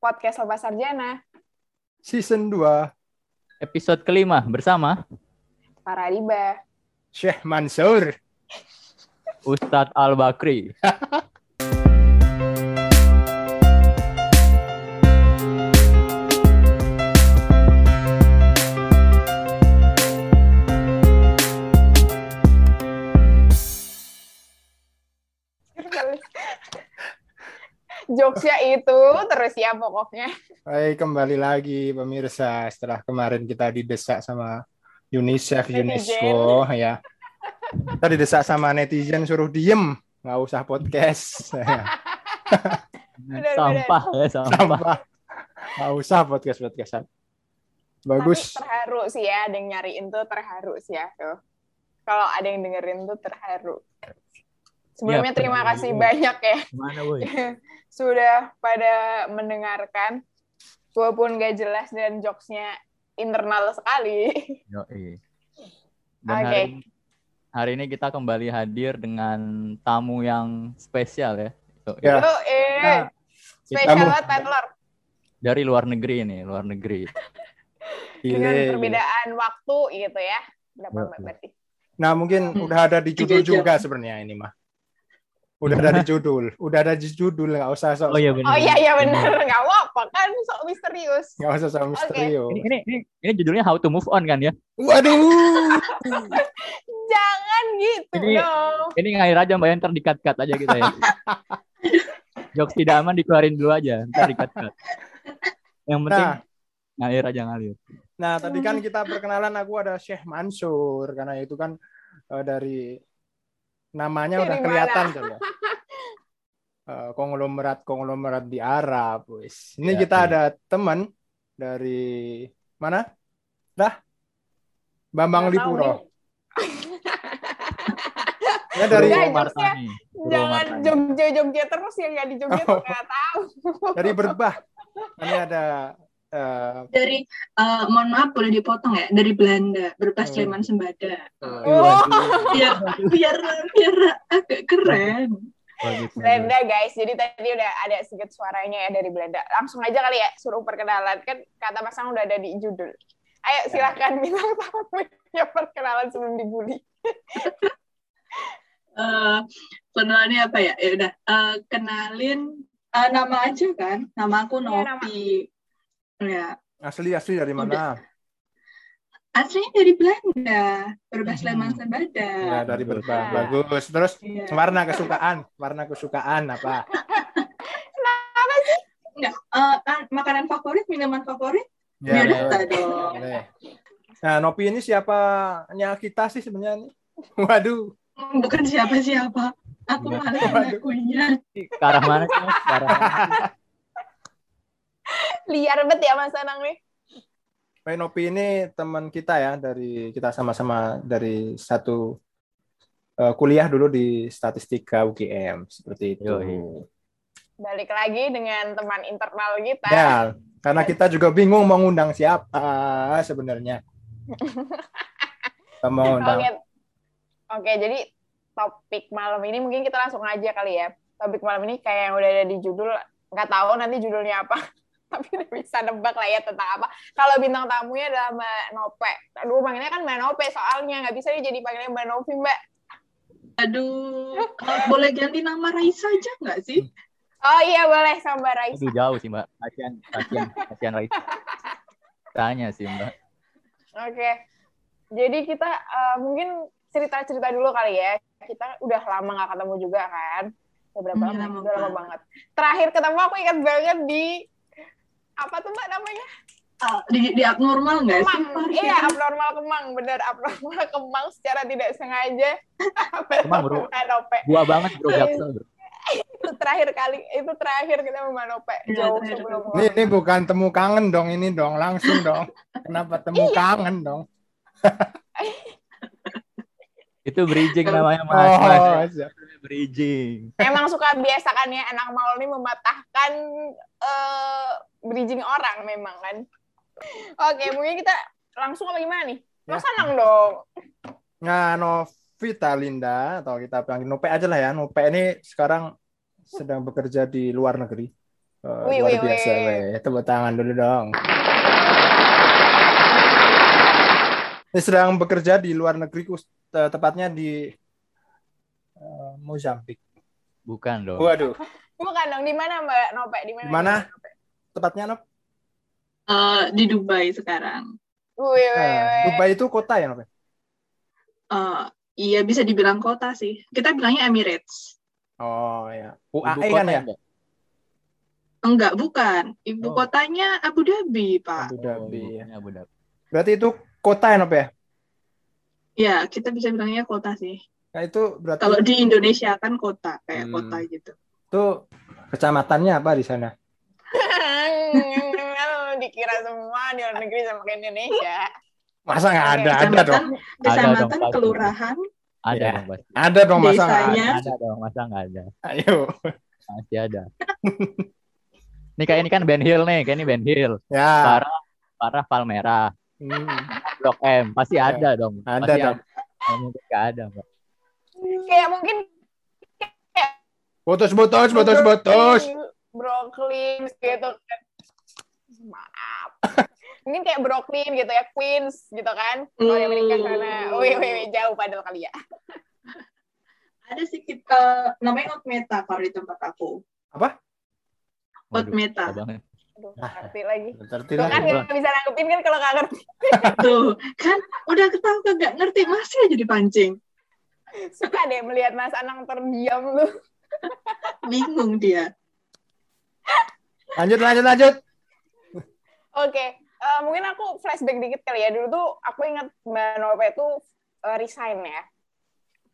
podcast Lepas Sarjana. Season 2. Episode kelima bersama Para Riba. Syekh Mansur. Ustadz Al Jokesnya itu terus ya pokoknya. Hai, kembali lagi pemirsa setelah kemarin kita didesak sama UNICEF, Netizen. UNESCO ya. Kita didesak sama netizen suruh diem, nggak usah podcast. Benar, sampah ya sampah. Sampah. Nggak usah podcast podcastan. Bagus. Tapi terharu sih ya, ada yang nyariin tuh terharu sih ya. Tuh. Kalau ada yang dengerin tuh terharu. Sebelumnya Ya, terima kasih banyak ya Gimana boy? sudah pada mendengarkan. Walaupun gak jelas dan jokesnya internal sekali. Yoi. Dan Oke. hari, hari ini kita kembali hadir dengan tamu yang spesial ya. Yoi. Ya. Itu eh Nah, spesial banget Tadler. Dari luar negeri ini, luar negeri. Dengan perbedaan waktu gitu ya. Yo, yo. berarti? Nah, mungkin udah ada di judul juga sebenarnya ini mah. Udah ada di judul, udah ada di judul, nggak usah sok, Oh iya benar. Oh iya iya benar, nggak apa-apa kan sok misterius. nggak usah sok misterius. Ini, ini ini ini judulnya How to Move On kan ya? Waduh, Jangan gitu Ini- dong. Ini ngalir aja mbak, ntar dikat-kat aja kita ya. Jokes tidak aman dikeluarin dulu aja, ntar dikat-kat. Yang penting Nah. ngalir aja ngalir. Nah, tadi kan kita perkenalan aku ada Syekh Mansur karena itu kan eh, dari namanya Dari udah mana? kelihatan tuh ya. Eh, konglomerat konglomerat di Arab, wis. Ini Ya, kita iya. ada teman dari mana? Dah. Bambang tahu Lipuro. Ya dari Bro Martani. Jangan Martani. Jogja-Jogja terus yang nggak di Jogja tuh Oh. nggak tahu. dari Berbah. Ini ada eh, dari eh, mohon maaf boleh dipotong ya dari Belanda berpas Oh. Sleman Sembada eh, Oh. biar biar biar agak keren. Belanda guys, jadi tadi udah ada sedikit suaranya ya dari Belanda. Langsung aja kali ya suruh perkenalan kan kata Mas Ang udah ada di judul. Ayo silakan bintang tamunya perkenalan sebelum dibully. Eh, kenalannya apa ya ya udah Eh, kenalin eh, nama aja kan nama aku Iya, nama. Ya asli asli dari mana? aslinya dari Belanda berbas Hmm. Sleman Sembada Ya, dari. Berbah. Nah. Bagus. Terus Iya. warna kesukaan, warna kesukaan apa? Enggak, eh, ah, makanan favorit minuman favorit Ya, biodata boleh. dong. Nah, Nopi ini siapanya kita sih sebenarnya nih? Waduh, bukan siapa-siapa aku Iya. malah Ke arah mana sih? Ke arah mana? Liar banget ya Mas Anang nih. Pak Nopi ini teman kita ya dari kita sama-sama dari satu eh, kuliah dulu di statistika UGM seperti itu. Yoi. Balik lagi dengan teman internal kita. Ya, karena kita juga bingung mau ngundang siapa sebenarnya. Kita mau Oke. undang. Oke, jadi topik malam ini mungkin kita langsung aja kali ya. Topik malam ini kayak yang udah ada di judul, nggak tahu nanti judulnya apa. Tapi udah bisa nebak lah ya tentang apa. Kalau bintang tamunya adalah Mbak Nope. Aduh, panggilnya kan Mbak Nope soalnya. Nggak bisa nih jadi panggilnya Mbak Novi, Mbak. Aduh, eh, boleh ganti nama Raisa aja nggak sih? Oh iya, boleh sama Mbak Raisa. Aduh jauh sih mbak. Kasian, kasian, kasian Raisa. Tanya sih mbak. Oke. Jadi kita eh, mungkin cerita-cerita dulu kali ya. Kita udah lama nggak ketemu juga kan. Udah berapa Iya, lama? lama Udah lama banget. banget. Terakhir ketemu aku ingat banget di apa tuh mbak namanya? Ah, di, di abnormal nggak sih? Kemang. Iya, abnormal Kemang. Bener, abnormal Kemang secara tidak sengaja. Kemang, bro. Gua banget bro Jaksel bro. Itu terakhir kali, itu terakhir kita sama Mbak Nope. Iya, Jauh terakhir sebelum Ini, ini bukan temu kangen dong ini dong, langsung dong. Kenapa temu Iya. kangen dong? Itu bridging namanya mas. mas. Oh, siap. Bridging. Emang suka biasa kan ya anak maul ini mematahkan eh, bridging orang memang kan. Oke, mungkin kita langsung apa gimana nih? Ya. Mas Anang dong. Nah, Novita Linda atau kita panggil Nope aja lah ya. Nope ini sekarang sedang bekerja di luar negeri. Oh, Wih, luar wih, biasa, wih. Tepuk tangan dulu dong. Ini sedang bekerja di luar negeri, te- tepatnya di eh, Mozambik. Bukan dong. Waduh, Bukan dong, di mana Mbak Nope? Di mana? Di mana? Tepatnya Nop? Eh, di Dubai sekarang. Wih, Eh, wih. Dubai itu kota ya, Nop? Eh, iya bisa dibilang kota sih. Kita bilangnya Emirates. Oh ya, Ibu UAE kan kota ya? enggak? Enggak, bukan. Ibu Oh. kotanya Abu Dhabi, Pak. Abu Dhabi. Oh, ya. Abu Dhabi. Berarti itu kota ya, Nop ya? Ya, kita bisa bilangnya kota sih. Nah, itu berarti Kalau di Indonesia kan kota, kayak Hmm. kota gitu. itu kecamatannya apa di sana? Dikira semua di luar negeri sama kayak Indonesia. Masa nggak Oke, ada? Ada Kecamatan, dong. kecamatan, dong, pasti. kelurahan, Ada Ya. dong pasti. Ada dong, masa nggak ada? Ada dong, masa nggak ada? Ayo. Masih ada. Ini kayak ini kan Ben Hill nih, kayak ini Ben Hill. Ya. Parah, parah Palmera, Hmm. Blok M, pasti ada dong. Ada Pasti dong. Nggak mungkin nggak ada, Mbak. Kayak mungkin Putus, putus, putus, putus. Brooklyn gitu kan. Maaf. Mungkin kayak Brooklyn gitu ya, Queens gitu kan. Kalau di Amerika sana. Wih, wih, wih, jauh padahal kali ya. ada sih kita namanya Outmeta kalau di tempat aku. Waduh, Outmeta. susah banget. Aduh, Ah. ngerti lagi. Ngerti Tuh lah. kan nggak bisa nanggepin kan kalau nggak ngerti. Tuh, kan udah ketahu kagak ngerti masih aja dipancing. Suka deh melihat Mas Anang terdiam lu. Bingung dia. Lanjut, lanjut, lanjut. Oke, eh, mungkin aku flashback dikit kali ya. Dulu tuh aku ingat Mbak Nope itu eh, resign ya.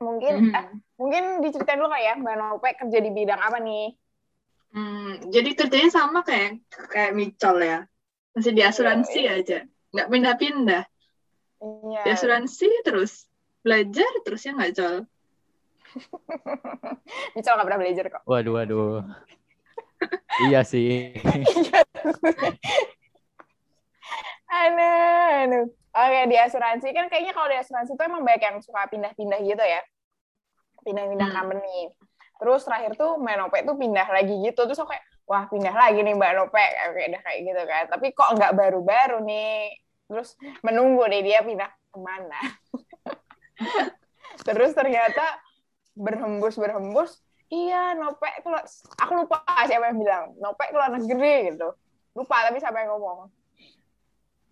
Mungkin Mhm. eh, mungkin diceritain dulu kali ya Mbak Nope kerja di bidang apa nih? Hmm, jadi kerjanya sama kayak kayak Micol ya. Masih di asuransi Iya, aja. Nggak pindah-pindah. Iya. Di asuransi terus. Belajar terus ya nggak, Col? Misal nggak pernah belajar kok. Waduh, waduh. iya sih. Aduh, aduh. Oke, di asuransi kan kayaknya kalau di asuransi itu emang banyak yang suka pindah-pindah gitu ya. Pindah-pindah Hmm. company. Terus terakhir tuh Mbak Nope tuh pindah lagi gitu. Terus aku kayak, wah pindah lagi nih Mbak Nope. Kayak udah kayak gitu kan. Tapi kok nggak baru-baru nih. Terus menunggu deh dia pindah ke mana. Terus ternyata berhembus-berhembus, iya Nope keluar, aku lupa siapa yang bilang, Nope keluar negeri gitu. Lupa tapi siapa yang ngomong.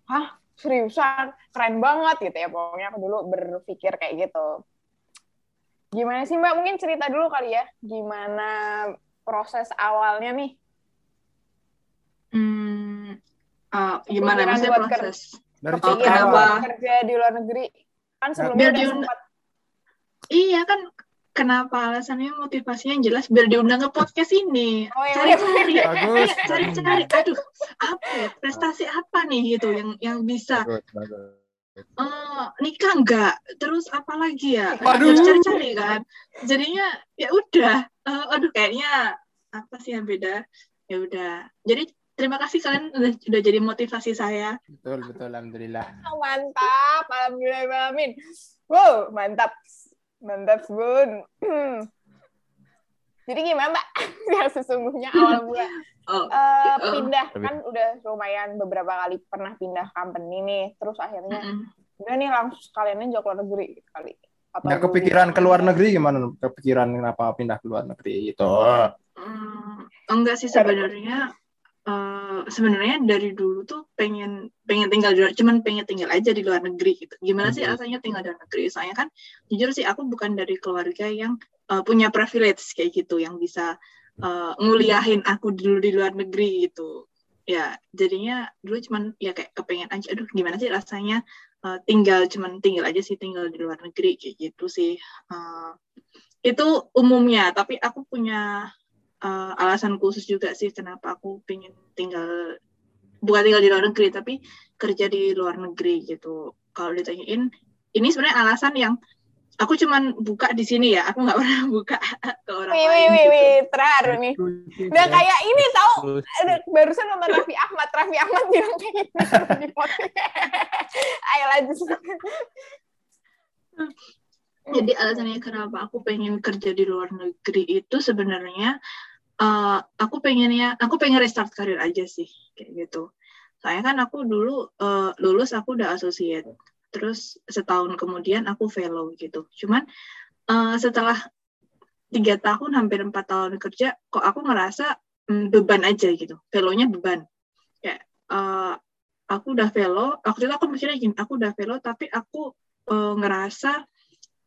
Hah? Seriusan? Keren banget gitu ya. Pokoknya aku dulu berpikir kayak gitu. Gimana sih Mbak? Mungkin cerita dulu kali ya. Gimana proses awalnya nih? Hmm, ah, gimana Pikiran maksudnya buat ker- proses? Dari Kepikiran buat kerja di luar negeri. Kan sebelumnya biar udah sempat. Iya kan kenapa alasannya motivasinya yang jelas biar diundang ke podcast ini. Oh, iya, Cari-cari. Bagus. Iya, cari-cari. Aduh, apa ya? Prestasi apa nih gitu yang yang bisa Bagus, bagus. eh nikah enggak? Terus apa lagi ya? Waduh. Harus cari-cari kan. Jadinya ya udah. Eh, aduh kayaknya apa sih yang beda? Ya udah. Jadi terima kasih kalian udah, udah jadi motivasi saya. Betul, betul. Alhamdulillah. Mantap. Alhamdulillah. Amin. Wow, mantap. Mantap, Bun. Jadi gimana, Mbak? yang sesungguhnya awal mula Oh, Oh. pindah kan udah lumayan beberapa kali pernah pindah company nih terus akhirnya mm-mm. udah nih langsung sekalian aja keluar negeri kali Atau Nggak kepikiran ke luar negeri gimana? Kepikiran kenapa pindah ke luar negeri itu? Hmm, enggak sih sebenarnya eh, sebenarnya dari dulu tuh pengen pengen tinggal di luar, cuman pengen tinggal aja di luar negeri gitu. Gimana sih Mhm. rasanya tinggal di luar negeri? Soalnya kan jujur sih aku bukan dari keluarga yang eh, punya privilege kayak gitu yang bisa eh, nguliahin aku dulu di luar negeri gitu. Ya, jadinya dulu cuman ya kayak kepengen aja aduh gimana sih rasanya eh, tinggal cuman tinggal aja sih tinggal di luar negeri kayak gitu sih. Eh, itu umumnya, tapi aku punya uh, alasan khusus juga sih kenapa aku pengen tinggal bukan tinggal di luar negeri tapi kerja di luar negeri gitu. Kalau ditanyain, ini sebenarnya alasan yang aku cuman buka di sini ya. Aku nggak pernah buka ke orang wih lain. wih wih gitu. wih terharu nih udah kayak ini tau barusan nonton Raffi Ahmad Raffi Ahmad bilang kayak gitu di ayo lanjut Jadi alasannya kenapa aku pengen kerja di luar negeri itu sebenarnya uh, aku pengennya aku pengen restart karir aja sih kayak gitu. Soalnya kan aku dulu uh, lulus aku udah associate. Terus setahun kemudian aku fellow gitu. Cuman uh, setelah tiga tahun hampir empat tahun kerja kok aku ngerasa um, beban aja gitu. Fellownya beban. Kayak uh, aku udah fellow waktu itu aku mikirnya gini aku udah fellow tapi aku uh, ngerasa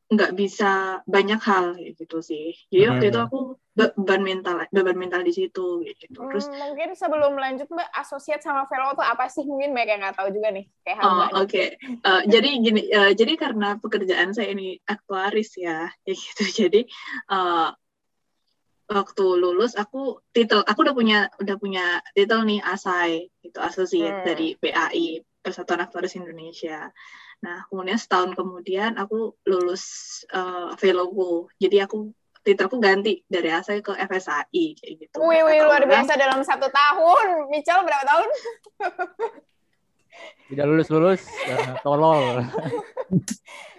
nggak bisa banyak hal gitu sih. Jadi waktu itu aku beban mental, beban mental di situ gitu. Terus hmm, mungkin sebelum lanjut Mbak, asosiat sama fellow itu apa sih? Mungkin banyak yang nggak tahu juga nih. Kayak oh, oke. Okay. Uh, jadi gini, uh, jadi karena pekerjaan saya ini aktuaris ya, ya gitu. Jadi uh, waktu lulus aku titel aku udah punya udah punya titel nih ASAI itu asosiat hmm. dari PAI Persatuan Aktuaris Indonesia. Nah, kemudian setahun kemudian aku lulus uh, Velogo. Jadi aku titelku ganti dari ASAI ke FSAI kayak gitu. Wih, wih luar orang, biasa dalam satu tahun. Michel berapa tahun? Tidak lulus-lulus, ya, tolol.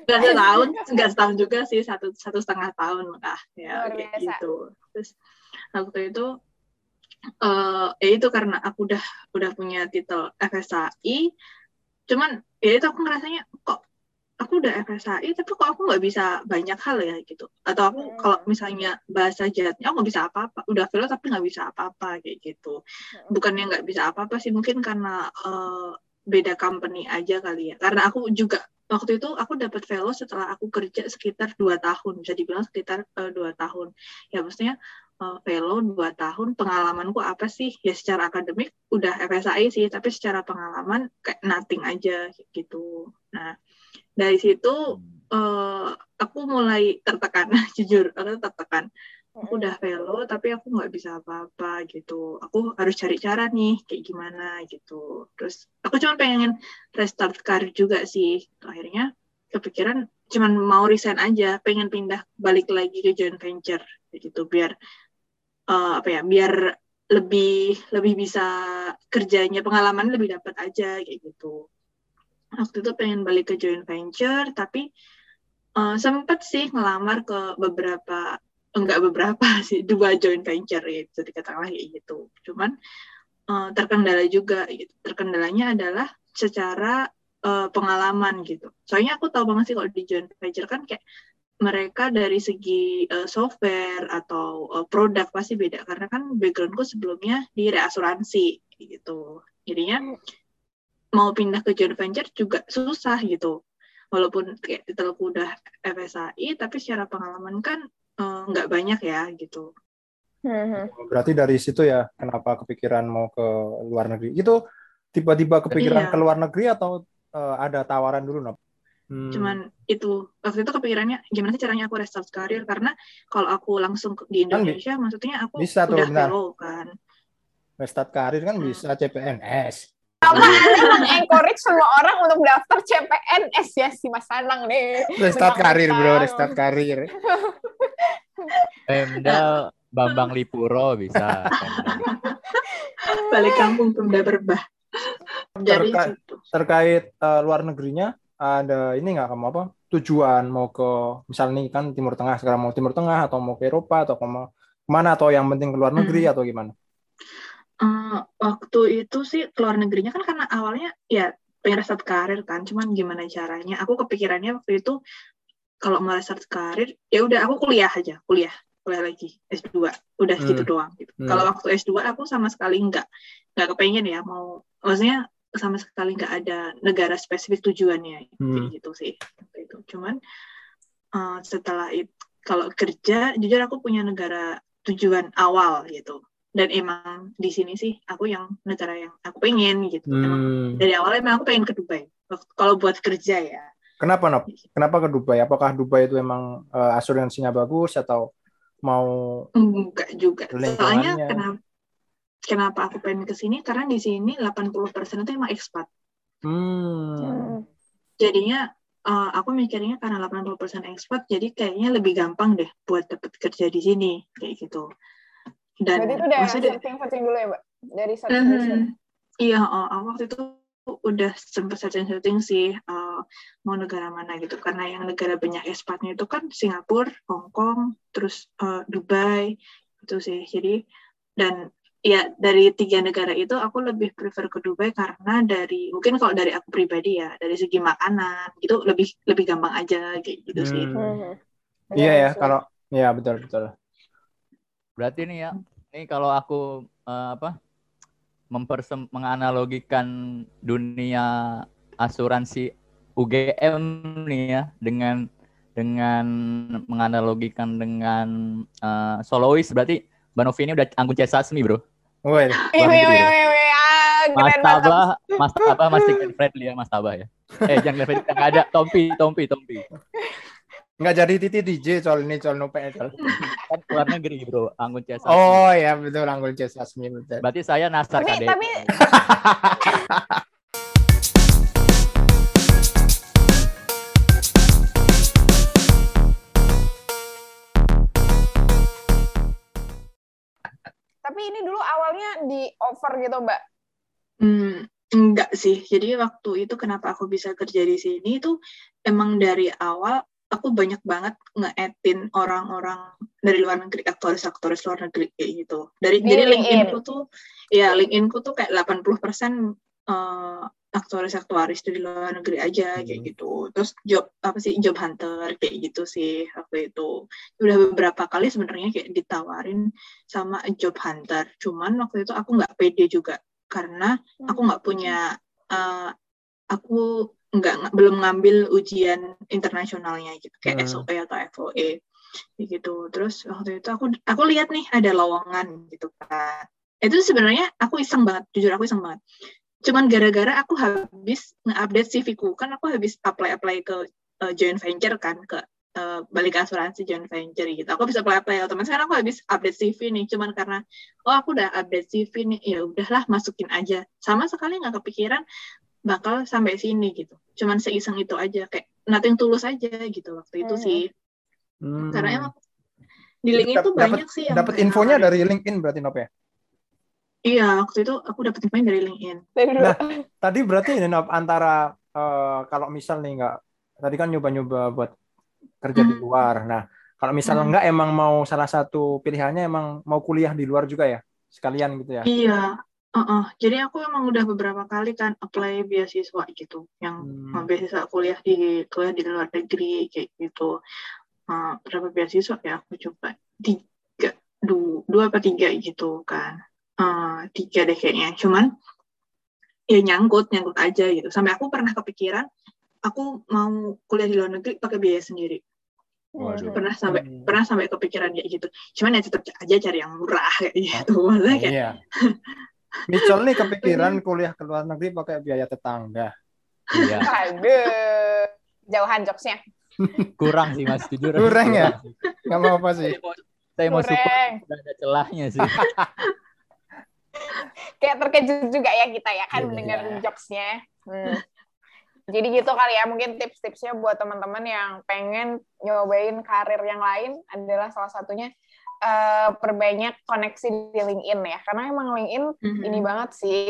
Gak setahun, nggak setahun juga sih, satu satu setengah tahun lah ya kayak gitu. Terus waktu itu uh, ya itu karena aku udah udah punya titel FSAI, cuman ya itu aku ngerasanya kok aku udah FSAI tapi kok aku nggak bisa banyak hal ya gitu. Atau aku hmm. kalau misalnya bahasa jatnya aku nggak bisa apa-apa. Udah filo tapi nggak bisa apa-apa kayak gitu. Hmm. bukannya nggak bisa apa-apa sih mungkin karena uh, beda company aja kali ya. Karena aku juga waktu itu aku dapat fellow setelah aku kerja sekitar dua tahun. Bisa dibilang sekitar uh, dua tahun. Ya maksudnya uh, fellow dua tahun pengalamanku apa sih? Ya secara akademik udah FSAI sih tapi secara pengalaman kayak nothing aja gitu. Nah dari situ uh, aku mulai tertekan jujur aku tertekan. Aku udah fellow tapi aku nggak bisa apa-apa gitu. Aku harus cari cara nih kayak gimana gitu. Terus aku cuma pengen restart karir juga sih. Akhirnya kepikiran cuman mau resign aja pengen pindah balik lagi ke joint venture gitu. Biar uh, apa ya biar lebih lebih bisa kerjanya pengalaman lebih dapat aja kayak gitu waktu itu pengen balik ke joint venture tapi uh, sempet sih ngelamar ke beberapa enggak beberapa sih dua joint venture ya bisa dikatakan kayak gitu. Cuman uh, terkendala juga gitu. Terkendalanya adalah secara uh, pengalaman gitu. Soalnya aku tahu banget sih kalau di joint venture kan kayak mereka dari segi uh, software atau uh, produk pasti beda. Karena kan backgroundku sebelumnya di reasuransi gitu. Jadinya mau pindah ke joint venture juga susah gitu walaupun kayak titelku udah FSAI tapi secara pengalaman kan uh, nggak banyak ya gitu hmm. berarti dari situ ya kenapa kepikiran mau ke luar negeri itu tiba-tiba kepikiran iya. ke luar negeri atau uh, ada tawaran dulu Nop? Hmm. Cuman itu waktu itu kepikirannya gimana sih caranya aku restart karir karena kalau aku langsung di kan Indonesia kan, maksudnya aku bisa udah fellow kan. Restart karir kan hmm. bisa CPNS. Kamu emang encourage semua orang untuk daftar CPNS ya si Mas Anang nih. Restart karir bro, restart karir. Pemda Bambang Lipuro bisa. Balik kampung Pemda Berbah. Terka terkait uh, luar negerinya, ada ini nggak kamu apa tujuan mau ke misalnya nih kan Timur Tengah sekarang mau Timur Tengah atau mau ke Eropa atau mau ke mana atau yang penting ke luar negeri hmm. atau gimana? Uh, waktu itu sih keluar negerinya kan karena awalnya ya pengen restart karir kan, cuman gimana caranya? Aku kepikirannya waktu itu kalau mau restart karir ya udah aku kuliah aja, kuliah kuliah lagi S2 udah hmm. gitu doang gitu. Hmm. Kalau waktu S2 aku sama sekali nggak nggak kepengen ya mau maksudnya sama sekali nggak ada negara spesifik tujuannya hmm. gitu sih itu cuman uh, setelah itu kalau kerja jujur aku punya negara tujuan awal gitu dan emang di sini sih aku yang negara yang aku pengen gitu hmm. emang dari awal emang aku pengen ke Dubai kalau buat kerja ya kenapa Nop? kenapa ke Dubai apakah Dubai itu emang uh, asuransinya bagus atau mau enggak juga soalnya kenapa kenapa aku pengen ke sini karena di sini 80% itu emang ekspat. Hmm. Jadinya uh, aku mikirnya karena 80% ekspat jadi kayaknya lebih gampang deh buat dapet kerja di sini kayak gitu. Dan Berarti itu udah searching-searching dulu ya, Mbak? Dari searching mm -hmm. Iya, uh, waktu itu udah sempat searching-searching sih uh, mau negara mana gitu karena yang negara banyak ekspatnya itu kan Singapura, Hong Kong, terus uh, Dubai, itu sih jadi dan ya dari tiga negara itu aku lebih prefer ke Dubai karena dari mungkin kalau dari aku pribadi ya dari segi makanan gitu lebih lebih gampang aja kayak gitu sih. Hmm. Iya ya kalau ya betul betul. Berarti nih ya, ini kalau aku uh, apa mempersem menganalogikan dunia asuransi UGM nih ya dengan dengan menganalogikan dengan uh, solois berarti Mbak Novi ini udah anggun Sasmi bro. Wih, Mas Tabah, Mas Tabah masih Glenn Fredly ya Mas Tabah ya. Eh jangan Glenn Fredly, nggak ada Tompi, Tompi, Tompi. Nggak jadi titi DJ soal ini soal nope kan luar negeri bro, Anggun C Sasmi. Oh ya betul Anggun C Sasmi betul. Berarti saya Nasar tapi, Tapi Tapi ini dulu awalnya di offer gitu, Mbak? Hmm, enggak sih. Jadi waktu itu kenapa aku bisa kerja di sini itu emang dari awal aku banyak banget nge orang-orang dari luar negeri, aktoris-aktoris luar negeri kayak gitu. Dari di jadi LinkedIn. ku tuh ya LinkedIn ku tuh kayak 80% uh, aktoris-aktoris dari luar negeri aja hmm. kayak gitu. Terus job apa sih job hunter kayak gitu sih waktu itu. Udah beberapa kali sebenarnya kayak ditawarin sama job hunter. Cuman waktu itu aku nggak pede juga karena aku nggak punya uh, aku nggak belum ngambil ujian internasionalnya gitu kayak hmm. SOP atau FOE gitu. Terus waktu itu aku aku lihat nih ada lowongan gitu kan. Itu sebenarnya aku iseng banget, jujur aku iseng banget cuman gara-gara aku habis nge-update CV-ku kan aku habis apply-apply ke uh, joint venture kan ke uh, balik asuransi joint venture gitu aku bisa apply-apply otomatis kan aku habis update CV nih cuman karena oh aku udah update CV nih ya udahlah masukin aja sama sekali nggak kepikiran bakal sampai sini gitu cuman seiseng itu aja kayak nothing tulus aja gitu waktu itu hmm. sih hmm. karena emang di LinkedIn tuh banyak sih yang dapat infonya dari LinkedIn berarti Nop ya Iya, waktu itu aku dapat infonya dari LinkedIn. Nah, tadi berarti ini antara uh, kalau misal nih nggak, tadi kan nyoba-nyoba buat kerja hmm. di luar. Nah, kalau misalnya hmm. nggak emang mau salah satu pilihannya emang mau kuliah di luar juga ya, sekalian gitu ya? Iya, uh -uh. jadi aku emang udah beberapa kali kan apply beasiswa gitu, yang hmm. beasiswa kuliah di kuliah di luar negeri kayak gitu. Uh, berapa beasiswa ya aku coba tiga, dua, dua apa tiga gitu kan uh, tiga deh kayaknya cuman ya nyangkut nyangkut aja gitu sampai aku pernah kepikiran aku mau kuliah di luar negeri pakai biaya sendiri Waduh. pernah sampai hmm. pernah sampai kepikiran kayak gitu cuman ya tetap aja cari yang murah kayak gitu maksudnya kayak iya. Mitchell nih kepikiran kuliah ke luar negeri pakai biaya tetangga. Iya. aduh jauhan jokesnya. Kurang sih mas jujur. Kurang ya? Nggak mau apa sih. Saya mau support ada celahnya sih. Kayak terkejut juga ya kita ya kan yeah. mendengar jokesnya. Hmm. Jadi gitu kali ya, mungkin tips-tipsnya buat teman-teman yang pengen nyobain karir yang lain adalah salah satunya uh, perbanyak koneksi di LinkedIn ya. Karena emang LinkedIn mm-hmm. ini banget sih,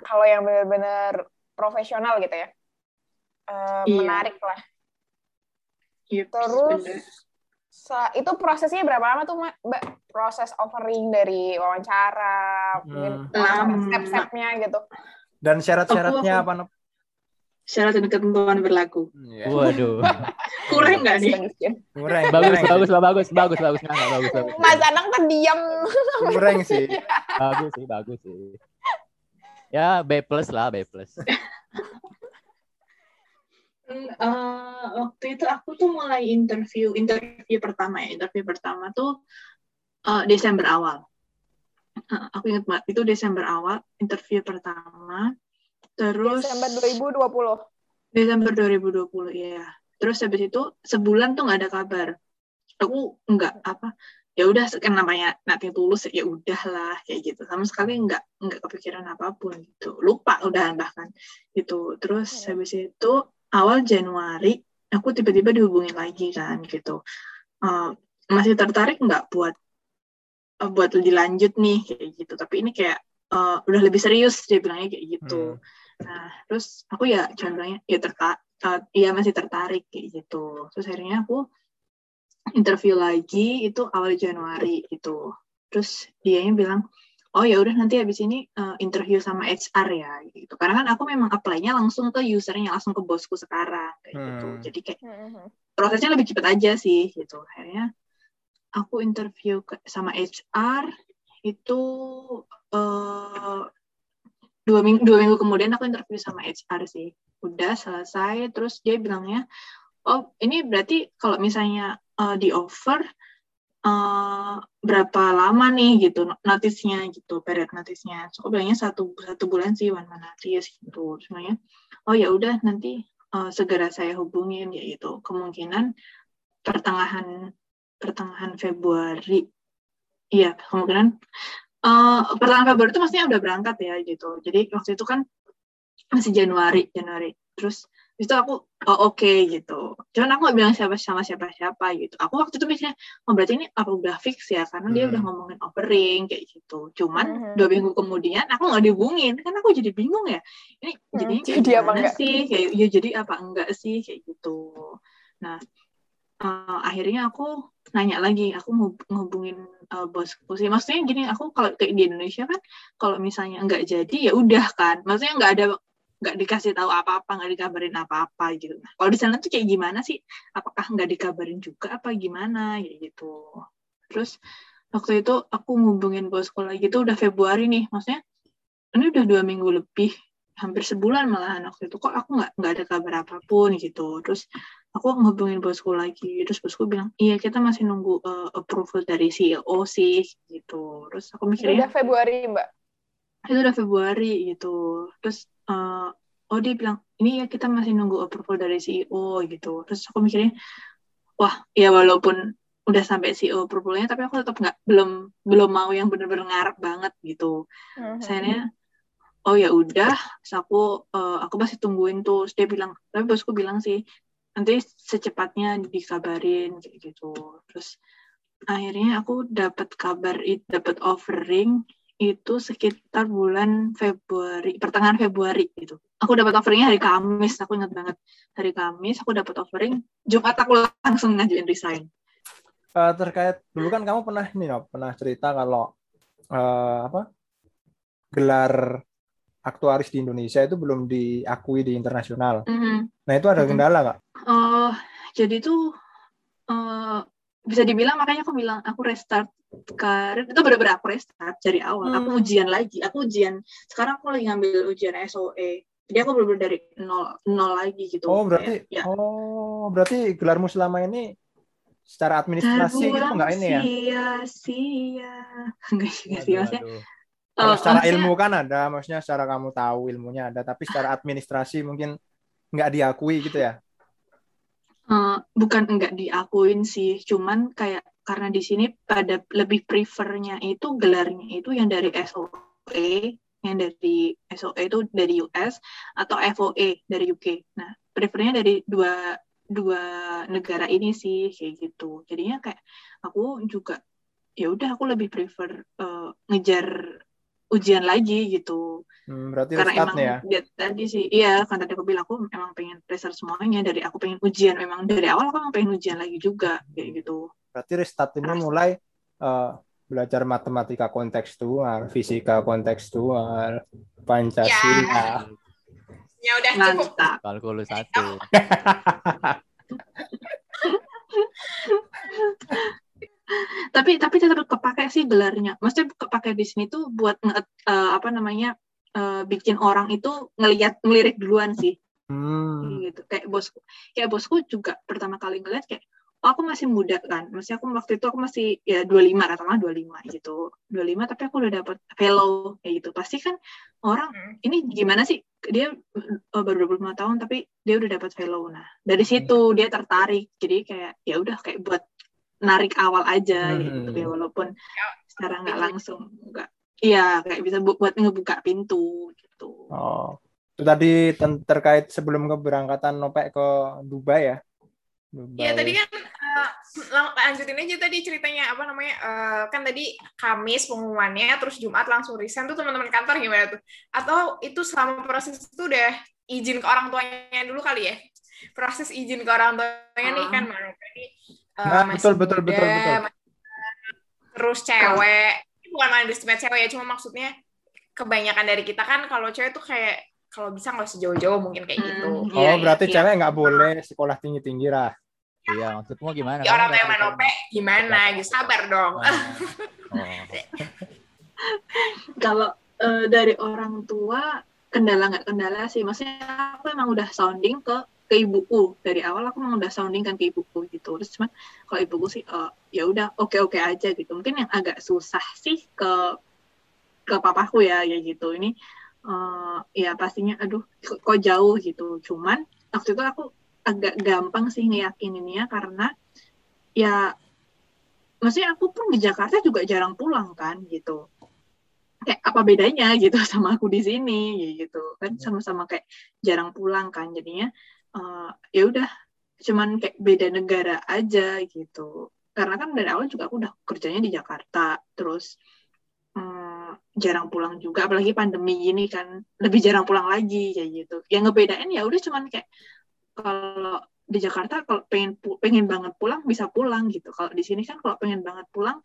kalau yang benar-benar profesional gitu ya, uh, iya. menarik lah. Yep, Terus bener itu prosesnya berapa lama tuh mbak proses offering dari wawancara hmm. mungkin step-stepnya gitu dan syarat-syaratnya apa Nop? Syarat dan ketentuan berlaku. Yeah. waduh. Kurang nggak nih? Kurang. Bagus bagus bagus bagus bagus. Nggak bagus bagus. Mas Anang kan diam. Kurang sih. Bagus sih bagus sih. Ya B plus lah B plus. Uh, waktu itu aku tuh mulai interview interview pertama ya. Interview pertama tuh uh, Desember awal. Uh, aku ingat banget itu Desember awal interview pertama terus Desember 2020 Desember 2020 ya terus habis itu sebulan tuh nggak ada kabar. Aku nggak apa ya udah kan namanya nanti tulus ya udahlah kayak gitu. Sama sekali nggak nggak kepikiran apa pun gitu. Lupa udah bahkan gitu. Terus ya. habis itu awal Januari aku tiba-tiba dihubungin lagi kan gitu. Uh, masih tertarik nggak buat uh, buat dilanjut nih kayak gitu. Tapi ini kayak uh, udah lebih serius dia bilangnya kayak gitu. Hmm. Nah terus aku ya contohnya ya tertarik uh, iya masih tertarik kayak gitu terus akhirnya aku interview lagi itu awal Januari itu terus dia bilang oh ya udah nanti habis ini uh, interview sama HR ya gitu karena kan aku memang apply-nya langsung ke usernya langsung ke bosku sekarang kayak gitu. hmm. gitu jadi kayak hmm. prosesnya lebih cepat aja sih gitu akhirnya aku interview ke, sama HR itu uh, dua minggu dua minggu kemudian aku interview sama HR sih. Udah selesai terus dia bilangnya oh ini berarti kalau misalnya uh, di offer uh, berapa lama nih? gitu notisnya gitu period notisnya so, aku bilangnya satu satu bulan sih one month notice gitu. Semuanya oh ya udah nanti uh, segera saya hubungin ya itu kemungkinan pertengahan pertengahan Februari. Iya kemungkinan uh, pertengahan Februari itu maksudnya udah berangkat ya gitu. Jadi waktu itu kan masih Januari, Januari. Terus itu aku oh, oke okay, gitu. Cuman aku gak bilang siapa sama siapa siapa gitu. Aku waktu itu mikirnya, oh berarti ini apa udah fix ya? Karena hmm. dia udah hmm. ngomongin offering kayak gitu. Cuman hmm. dua minggu kemudian aku nggak dihubungin, kan aku jadi bingung ya. Ini hmm. jadi jadi apa enggak sih? Kayak ya jadi apa enggak sih kayak gitu. Nah uh, akhirnya aku nanya lagi aku mau ngehubungin uh, bosku sih. Maksudnya gini aku kalau kayak di Indonesia kan kalau misalnya nggak jadi ya udah kan. Maksudnya nggak ada nggak dikasih tahu apa-apa nggak dikabarin apa-apa gitu. Nah, kalau di sana tuh kayak gimana sih? Apakah nggak dikabarin juga apa gimana? Gitu. Terus waktu itu aku ngubungin bosku lagi itu udah Februari nih. Maksudnya ini udah dua minggu lebih hampir sebulan malahan waktu itu. Kok aku nggak nggak ada kabar apa pun gitu. Terus aku ngehubungin bosku lagi. Terus bosku bilang iya kita masih nunggu uh, approval dari CEO sih gitu. Terus aku mikirnya udah Februari mbak? Itu udah Februari gitu. Terus uh, oh dia bilang ini ya kita masih nunggu approval dari CEO gitu. Terus aku mikirnya wah ya walaupun udah sampai CEO approvalnya tapi aku tetap nggak belum belum mau yang benar-benar ngarep banget gitu. Uh -huh. Oh ya udah aku uh, aku masih tungguin tuh. Dia bilang tapi bosku bilang sih nanti secepatnya dikabarin kayak gitu. Terus akhirnya aku dapat kabar dapat offering itu sekitar bulan Februari pertengahan Februari gitu. Aku dapat offeringnya hari Kamis aku ingat banget. Hari Kamis aku dapat offering Jumat aku langsung ngajuin resign. Uh, terkait dulu kan kamu pernah no, pernah cerita kalau uh, apa gelar aktuaris di Indonesia itu belum diakui di internasional. Mm -hmm. Nah itu ada kendala nggak? Uh, jadi itu uh, bisa dibilang makanya aku bilang aku restart karir itu benar-benar aku restart dari awal. Hmm. Aku ujian lagi. Aku ujian. Sekarang aku lagi ngambil ujian SOE. Jadi aku benar-benar dari nol nol lagi gitu. Oh berarti ya. oh berarti gelarmu selama ini secara administrasi itu nggak ini ya? Sia-sia. Enggak sih maksudnya kalau oh, secara ilmu kan ada, maksudnya secara kamu tahu ilmunya ada, tapi secara administrasi mungkin nggak diakui gitu ya? Uh, bukan nggak diakuin sih, cuman kayak karena di sini pada lebih prefernya itu gelarnya itu yang dari SOE, yang dari SOE itu dari US atau FOE dari UK. Nah, prefernya dari dua dua negara ini sih kayak gitu. Jadinya kayak aku juga ya udah aku lebih prefer uh, ngejar ujian lagi gitu. Hmm, berarti Karena emang ya? dia tadi sih, iya kan tadi aku bilang aku emang pengen restart semuanya dari aku pengen ujian memang dari awal aku emang pengen ujian lagi juga kayak gitu. Berarti restart ini mulai uh, belajar matematika kontekstual, fisika kontekstual, Pancasila. Ya, ya udah cukup. Kalkulus satu. tapi tapi tetap kepake sih gelarnya. Maksudnya kepake di sini tuh buat uh, apa namanya uh, bikin orang itu ngelihat ngelirik duluan sih. Hmm. gitu. Kayak bosku kayak bosku juga pertama kali ngeliat kayak oh, aku masih muda kan? Maksudnya aku waktu itu aku masih ya 25 katakanlah 25 gitu. 25 tapi aku udah dapat fellow kayak gitu. Pasti kan orang hmm. ini gimana sih? Dia oh, baru 25 tahun tapi dia udah dapat fellow. Nah dari situ dia tertarik. Jadi kayak ya udah kayak buat narik awal aja hmm. gitu ya walaupun secara nggak langsung nggak iya kayak bisa bu buat ngebuka pintu gitu. Oh itu tadi terkait sebelum keberangkatan Nopek ke Dubai ya? Iya tadi kan uh, lanjutin aja tadi ceritanya apa namanya uh, kan tadi Kamis pengumumannya terus Jumat langsung resign. Tuh teman-teman kantor gimana tuh? Atau itu selama proses itu udah izin ke orang tuanya dulu kali ya? Proses izin ke orang tuanya nih kan mana ini uh, Nah, masih betul, betul, muda, betul, betul. masih- terus cewek ini bukan main underestimate cewek ya cuma maksudnya kebanyakan dari kita kan kalau cewek tuh kayak kalau bisa nggak usah jauh-jauh mungkin kayak Hmm, gitu Oh, iya, berarti iya. cewek nggak boleh sekolah tinggi-tinggi lah. Iya, maksudmu gimana? Di orang nggak Manope gimana gitu sabar dong Oh. Oh. kalau eh, dari orang tua kendala nggak kendala sih maksudnya aku emang udah sounding ke ke ibuku. Dari awal aku emang udah sounding kan ke ibuku gitu. Terus cuman kalau ibuku sih eh, ya udah oke oke aja gitu. Mungkin yang agak susah sih ke ke papaku ya ya gitu. Ini eh, ya pastinya aduh kok, jauh? gitu. Cuman waktu itu aku agak gampang sih ngeyakininnya karena ya maksudnya aku pun di Jakarta juga jarang pulang kan gitu. Kayak apa bedanya? gitu sama aku di sini ya gitu. Kan sama-sama kayak jarang pulang kan jadinya eh, ya udah cuman kayak beda negara aja gitu. Karena kan dari awal juga aku udah kerjanya di Jakarta terus eh, jarang pulang juga apalagi pandemi gini kan lebih jarang pulang lagi kayak gitu. Yang ngebedain ya udah cuman kayak kalau di Jakarta kalau pengen pengen banget pulang bisa pulang gitu. Kalau di sini kan kalau pengen banget pulang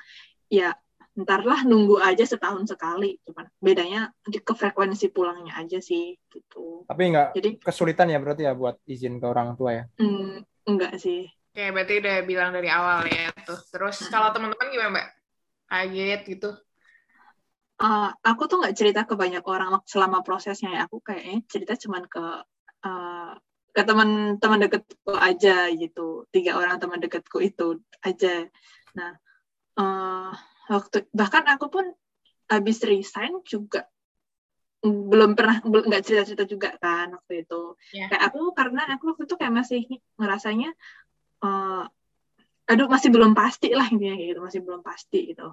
ya ntarlah nunggu aja setahun sekali cuman bedanya di ke frekuensi pulangnya aja sih gitu Tapi nggak jadi kesulitan ya berarti ya buat izin ke orang tua ya. mm, enggak sih Oke, berarti udah bilang dari awal ya tuh. Terus kalau teman-teman gimana, Mbak? Kaget gitu. Uh, aku tuh nggak cerita ke banyak orang waktu selama prosesnya ya aku kayaknya cerita cuman ke uh, ke teman-teman deketku aja gitu tiga orang teman deketku itu aja nah uh, waktu bahkan aku pun habis resign juga belum pernah belum nggak cerita cerita juga kan waktu itu. Ya. kayak aku karena aku waktu itu kayak masih ngerasanya uh, aduh masih belum pasti lah intinya kayak gitu masih belum pasti gitu.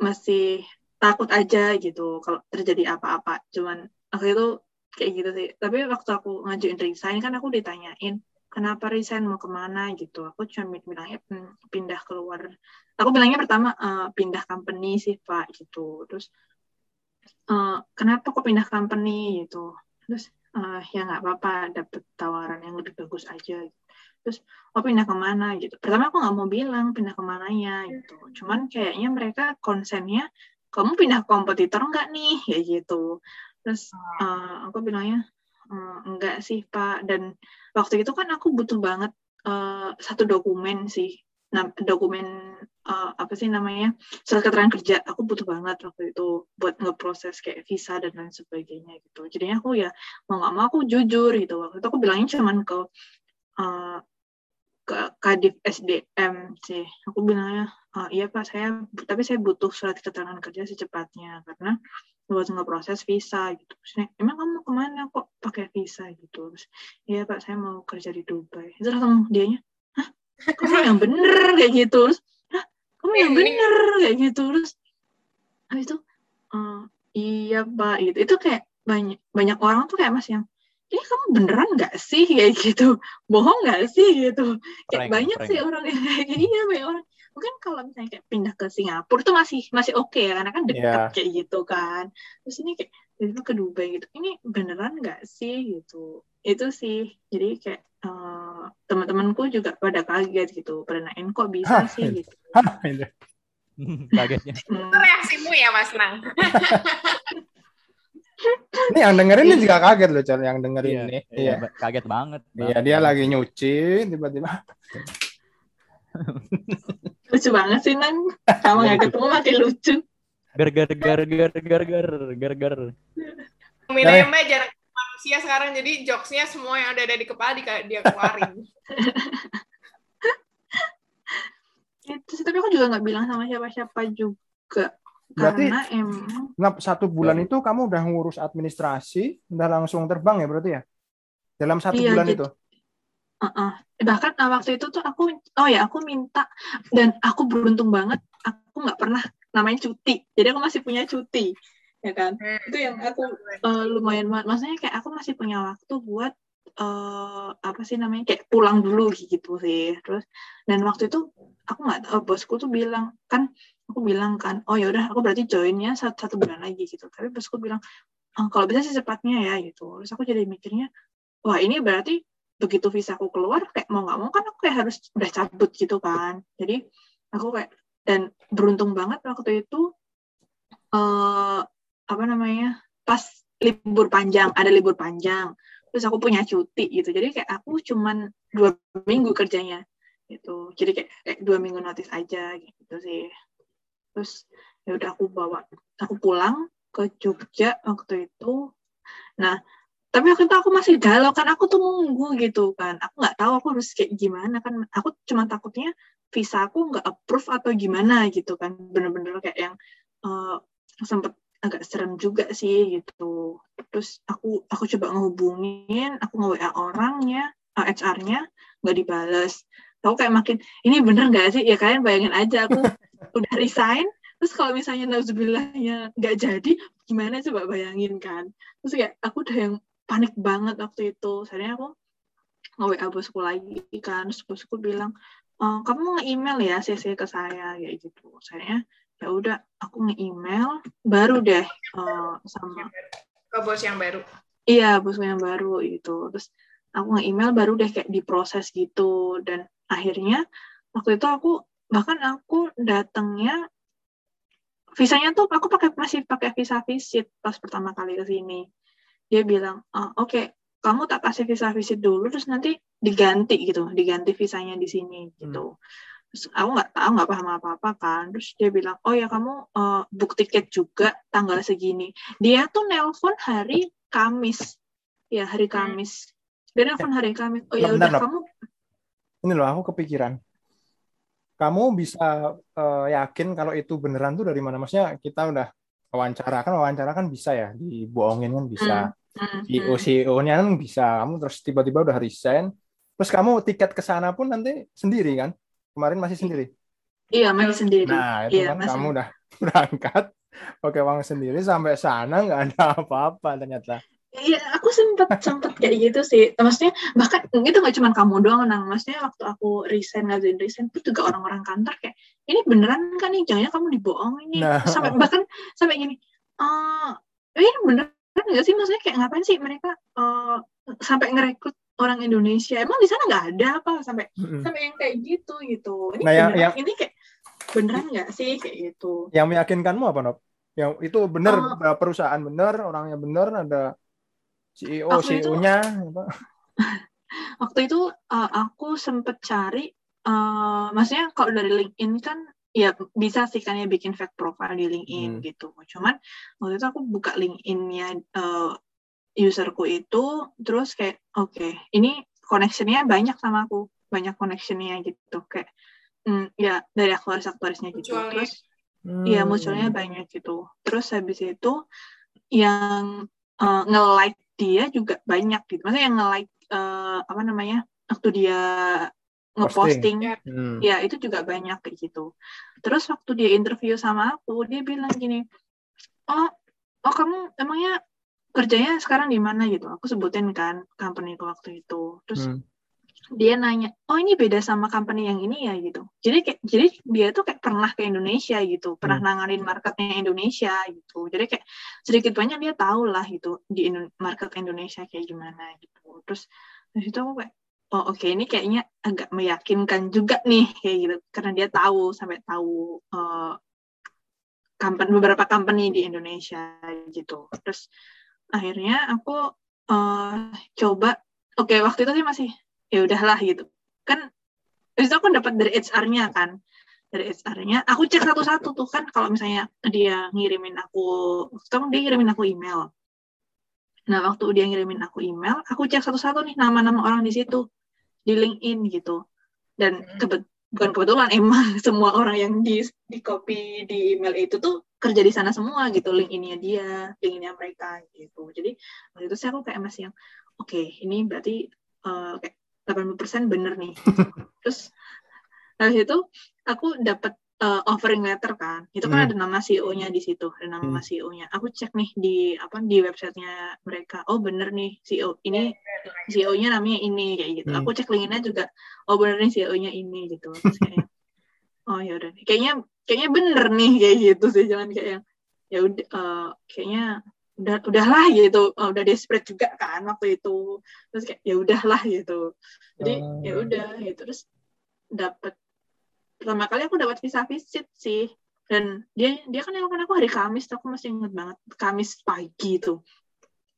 Masih takut aja gitu kalau terjadi apa-apa. Cuman waktu itu kayak gitu sih. Tapi waktu aku ngajuin resign kan aku ditanyain kenapa resign mau ke mana gitu. Aku cuma bilangnya "Hmm, pindah keluar. Aku bilangnya pertama "Eh, pindah company sih pak gitu. Terus "Eh, kenapa kok pindah company gitu. Terus "Eh, ya nggak apa-apa dapet tawaran yang lebih bagus aja. Terus oh pindah ke mana gitu. Pertama aku nggak mau bilang pindah ke mananya gitu. Cuman kayaknya mereka konsennya kamu pindah kompetitor nggak nih? ya gitu. Terus eh, aku bilangnya "Eh, enggak sih pak. Dan waktu itu kan aku butuh banget eh, satu dokumen sih. Dokumen eh, apa sih namanya surat keterangan kerja. Aku butuh banget waktu itu buat ngeproses kayak visa dan lain sebagainya gitu. Jadinya aku ya mau nggak mau aku jujur gitu. Waktu itu aku bilangnya cuman ke eh, ke Kadif SDM sih. Aku bilangnya "Ah, iya pak saya tapi saya butuh surat keterangan kerja secepatnya karena buat ngeproses visa gitu. Terus, emang kamu ke mana kok pakai visa? Gitu. Terus iya pak saya mau kerja di Dubai. Terus langsung dianya hah? Kamu yang bener? Kayak gitu. Terus hah? Kamu yang bener? Kayak gitu. Terus habis itu "Eh, iya pak gitu. Itu kayak banyak banyak orang tuh kayak mas yang ini kamu beneran nggak sih kayak gitu bohong nggak sih gitu kayak Prank, banyak prank. sih orang yang kayak gitu. iya banyak orang mungkin kalau misalnya kayak pindah ke Singapura itu masih masih oke ya karena kan dekat Iya. kayak gitu kan terus ini kayak itu ke Dubai gitu ini beneran nggak sih gitu itu sih jadi kayak eh, teman-temanku juga pada kaget gitu pada nanyain kok bisa Hah, sih itu. gitu Hah. Kagetnya. Hmm, Itu reaksimu ya, Mas Nang? Ini yang dengerin ini juga kaget loh, Cal, yang dengerin Iya, ini. iya, Iya. kaget banget. Iya, banget. dia lagi nyuci, tiba-tiba lucu banget sih nang sama nggak ketemu makin lucu Ger ger ger ger ger ger ger ger. Minanya Mbak jarang manusia sekarang, jadi jokesnya semua yang ada di kepala di- dia keluarin. itu sih tapi aku juga nggak bilang sama siapa-siapa juga Berarti- karena emang Nah, satu bulan itu kamu udah ngurus administrasi, udah langsung terbang ya berarti ya? Dalam satu Iya, bulan jadi- itu? Uh-uh. Bahkan uh, waktu itu tuh aku, oh ya aku minta dan aku beruntung banget, aku nggak pernah namanya cuti. Jadi aku masih punya cuti, ya kan? Hmm. Itu yang aku uh, lumayan banget. Maksudnya kayak aku masih punya waktu buat uh, apa sih namanya kayak pulang dulu gitu sih. Terus dan waktu itu aku nggak tahu bosku tuh bilang kan aku bilang kan, oh ya udah aku berarti joinnya satu, satu bulan lagi gitu. Tapi bosku bilang "Oh, kalau bisa secepatnya ya gitu. Terus aku jadi mikirnya, wah ini berarti begitu visa aku keluar kayak mau nggak mau kan aku kayak harus udah cabut gitu kan jadi aku kayak dan beruntung banget waktu itu uh, apa namanya pas libur panjang ada libur panjang terus aku punya cuti gitu jadi kayak aku cuman dua minggu kerjanya gitu jadi kayak, kayak dua minggu notice aja gitu sih terus ya udah aku bawa aku pulang ke Jogja waktu itu. Nah tapi waktu itu aku masih galau kan aku tuh nunggu gitu kan. Aku nggak tahu aku harus kayak gimana kan. Aku cuma takutnya visa aku nggak approve atau gimana gitu kan. Bener-bener kayak yang uh, sempet agak serem juga sih gitu. Terus aku aku coba ngehubungin aku nge WA orangnya uh, eh, HR-nya nggak dibales aku kayak makin ini bener nggak sih? Ya kalian bayangin aja aku udah resign terus kalau misalnya nauzubillahnya nggak jadi gimana coba bayangin kan? Terus kayak aku udah yang panik banget waktu itu. Saya aku nge-WA bosku lagi kan terus bosku bilang e, kamu nge-email ya CC ke saya kayak gitu. Saya ya udah aku nge-email baru deh uh, sama ke bos yang baru? Iya bosku yang baru itu. Terus aku nge-email baru deh kayak diproses gitu. Dan akhirnya waktu itu aku bahkan aku datangnya visanya tuh aku pakai masih pakai visa visit pas pertama kali ke sini. Dia bilang oh, oke okay, kamu tak kasih visa visit dulu terus nanti diganti gitu diganti visanya di sini gitu. Hmm. terus aku nggak tahu nggak paham apa apa kan. Terus dia bilang oh ya kamu uh, book tiket juga tanggal segini. Dia tuh nelpon hari Kamis. Ya hari hmm. Kamis. Dia nelpon hari Kamis. Oh ya udah kamu ini loh aku kepikiran. Kamu bisa uh, yakin kalau itu beneran tuh dari mana? Maksudnya kita udah wawancara kan wawancara kan bisa ya? Dibohongin kan bisa. Hmm. CEO CEO-nya kan bisa. Kamu terus tiba-tiba udah resign. Terus kamu tiket ke sana pun nanti sendiri kan? Kemarin masih sendiri? Iya masih sendiri nah itu iya, kan masih. kamu udah berangkat pakai uang sendiri sampai sana nggak ada apa-apa ternyata Iya, aku sempet sempet kayak gitu sih. Maksudnya bahkan itu nggak cuma kamu doang, nang. Maksudnya waktu aku resign ngajuin resign itu juga orang-orang kantor kayak ini beneran kan nih, jangan kamu dibohong ini. Nah. Sampai bahkan sampai gini, uh, ini beneran nggak sih maksudnya kayak ngapain sih mereka uh, sampai ngerekrut orang Indonesia emang di sana nggak ada apa sampai mm-hmm. sampai yang kayak gitu gitu ini nah, yang, yang, ini kayak beneran nggak sih kayak gitu yang meyakinkanmu apa Nop yang itu bener uh, perusahaan bener orangnya bener ada CEO CEO-nya waktu itu uh, aku sempet cari uh, maksudnya kalau dari LinkedIn kan ya bisa sih kan ya bikin fake profile di LinkedIn hmm. gitu. Cuman waktu itu aku buka LinkedIn-nya uh, userku itu, terus kayak oke, okay, ini connection-nya banyak sama aku, banyak connection-nya gitu, kayak mm, ya dari aktuaris-aktuarisnya gitu. Mutual, terus hmm. ya munculnya banyak gitu. Terus habis itu yang uh, nge-like dia juga banyak gitu. Maksudnya yang nge-like uh, apa namanya? waktu dia ngeposting hmm. ya itu juga banyak kayak gitu terus waktu dia interview sama aku dia bilang gini oh oh kamu emangnya kerjanya sekarang di mana gitu aku sebutin kan company waktu itu terus hmm. Dia nanya oh ini beda sama company yang ini ya? gitu. Jadi kayak jadi dia tuh kayak pernah ke Indonesia gitu pernah hmm. nanganin marketnya Indonesia gitu. Jadi kayak sedikit banyak dia tahu lah gitu di market Indonesia kayak gimana gitu. Terus dari situ aku kayak oh oke okay, ini kayaknya agak meyakinkan juga nih kayak gitu. Karena dia tahu sampai tahu uh, company, beberapa company di Indonesia gitu. Terus akhirnya aku uh, coba oke okay, waktu itu sih masih ya udahlah gitu. Kan itu aku dapat dari HR-nya kan. Dari HR-nya aku cek satu-satu tuh kan kalau misalnya dia ngirimin aku sekarang dia ngirimin aku email. Nah waktu dia ngirimin aku email aku cek satu-satu nih nama-nama orang di situ di LinkedIn gitu. Dan hmm. kebet bukan kebetulan emang semua orang yang di di copy di email itu tuh kerja di sana semua gitu LinkedIn-nya dia LinkedIn-nya mereka gitu. Jadi waktu itu saya aku kayak masih yang oke okay, ini berarti uh, kayak 80% bener nih. Terus habis itu aku dapat uh, offering letter kan. Itu kan hmm. ada nama CEO-nya di situ ada nama hmm. CEO-nya aku cek nih di apa di websitenya mereka. Oh bener nih CEO ini CEO-nya namanya ini kayak gitu. Hmm. aku cek linknya juga oh bener nih CEO-nya ini gitu. Terus kayak oh ya udah kayaknya kayaknya bener nih kayak gitu sih. Jangan kayak yang ya udah uh, kayaknya udah udahlah gitu. Oh, udah desperate juga kan waktu itu. Terus kayak ya udahlah gitu. Jadi oh. ya udah gitu. Terus dapat pertama kali aku dapat visa visit sih. Dan dia dia kan nelfon aku hari Kamis aku masih inget banget. Kamis pagi itu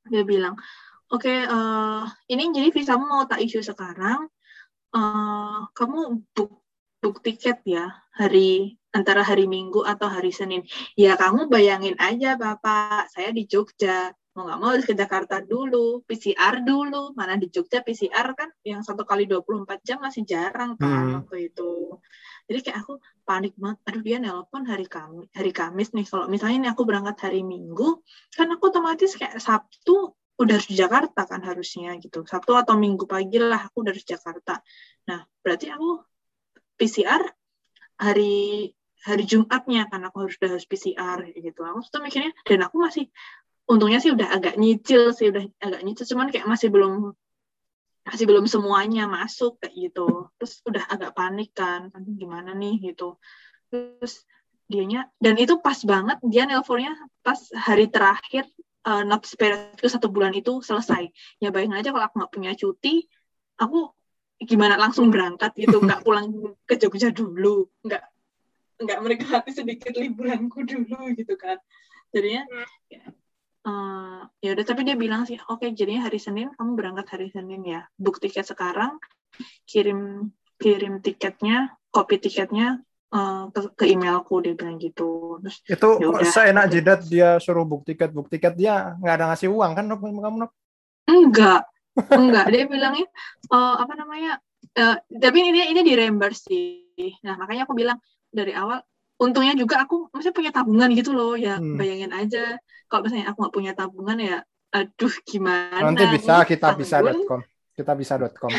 dia bilang oke okay, uh, eh, ini jadi visamu mau tak issue sekarang. Uh, kamu book book tiket ya hari antara hari Minggu atau hari Senin. Ya kamu bayangin aja Bapak, saya di Jogja. Mau nggak mau harus ke Jakarta dulu, PCR dulu. Mana di Jogja PCR kan yang satu kali 24 jam masih jarang kan hmm. waktu itu. Jadi kayak aku panik banget. Aduh dia nelpon hari Kamis, hari Kamis nih. Kalau misalnya ini aku berangkat hari Minggu, kan aku otomatis kayak Sabtu udah harus di Jakarta kan harusnya gitu. Sabtu atau Minggu pagi lah aku udah harus di Jakarta. Nah, berarti aku PCR hari hari Jumatnya kan aku harus udah harus PCR gitu. Aku tuh mikirnya dan aku masih untungnya sih udah agak nyicil sih udah agak nyicil cuman kayak masih belum masih belum semuanya masuk kayak gitu. Terus udah agak panik kan, gimana nih gitu. Terus dianya dan itu pas banget dia nelponnya pas hari terakhir uh, not itu satu bulan itu selesai. Ya bayangin aja kalau aku nggak punya cuti, aku gimana langsung berangkat gitu nggak pulang ke Jogja dulu nggak nggak menikmati sedikit liburanku dulu gitu kan. Jadinya ya, uh, ya udah tapi dia bilang sih oke okay, jadinya hari Senin kamu berangkat hari Senin ya. Book tiket sekarang kirim kirim tiketnya kopi tiketnya uh, ke, ke emailku dia bilang gitu. Terus itu yaudah, seenak jidat dia suruh book tiket book tiket dia nggak ada ngasih uang kan kamu enggak enggak. Dia bilangnya uh, apa namanya uh, tapi ini ini di reimburse sih. Nah makanya aku bilang dari awal untungnya juga aku masih punya tabungan gitu loh ya hmm. bayangin aja. Kalau misalnya aku nggak punya tabungan ya aduh gimana nanti bisa kita bisa bisa.com kita bisa.com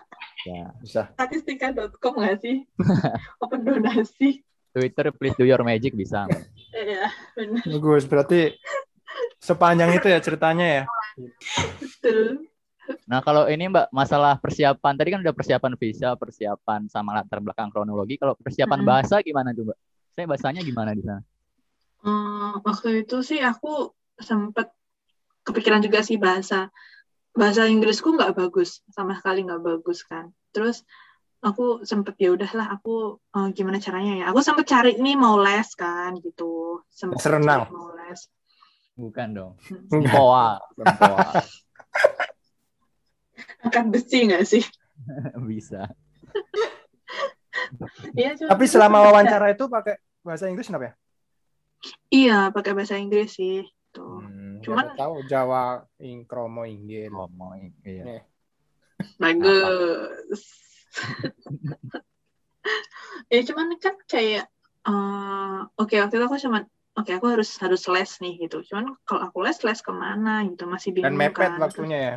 ya bisa. Statistika.com nggak sih? Open donasi? Twitter please do your magic bisa. Iya, Bagus, berarti sepanjang itu ya ceritanya ya. Betul. Nah kalau ini Mbak masalah persiapan tadi kan udah persiapan visa, persiapan sama latar belakang kronologi. Kalau persiapan hmm. bahasa gimana tuh Mbak? Saya bahasanya gimana di sana? Hmm, waktu itu sih aku sempat kepikiran juga sih bahasa bahasa Inggrisku nggak bagus sama sekali nggak bagus kan. Terus aku sempet ya udahlah aku uh, gimana caranya ya. Aku sempet cari nih mau les kan gitu. Sempet renang. Mau les. Bukan dong. Sempoa. Sempoa. angkat besi nggak sih? Bisa. ya, Tapi selama wawancara itu pakai bahasa Inggris kenapa ya? Iya, pakai bahasa Inggris sih. Tuh. Hmm, Cuman tahu Jawa ing kromo inggil. Kromo iya. Bagus. ya cuman kan kayak uh, oke okay, waktu itu aku cuman oke okay, aku harus harus les nih gitu. Cuman kalau aku les les ke mana gitu masih bingung Dan mepet kan. waktunya ya.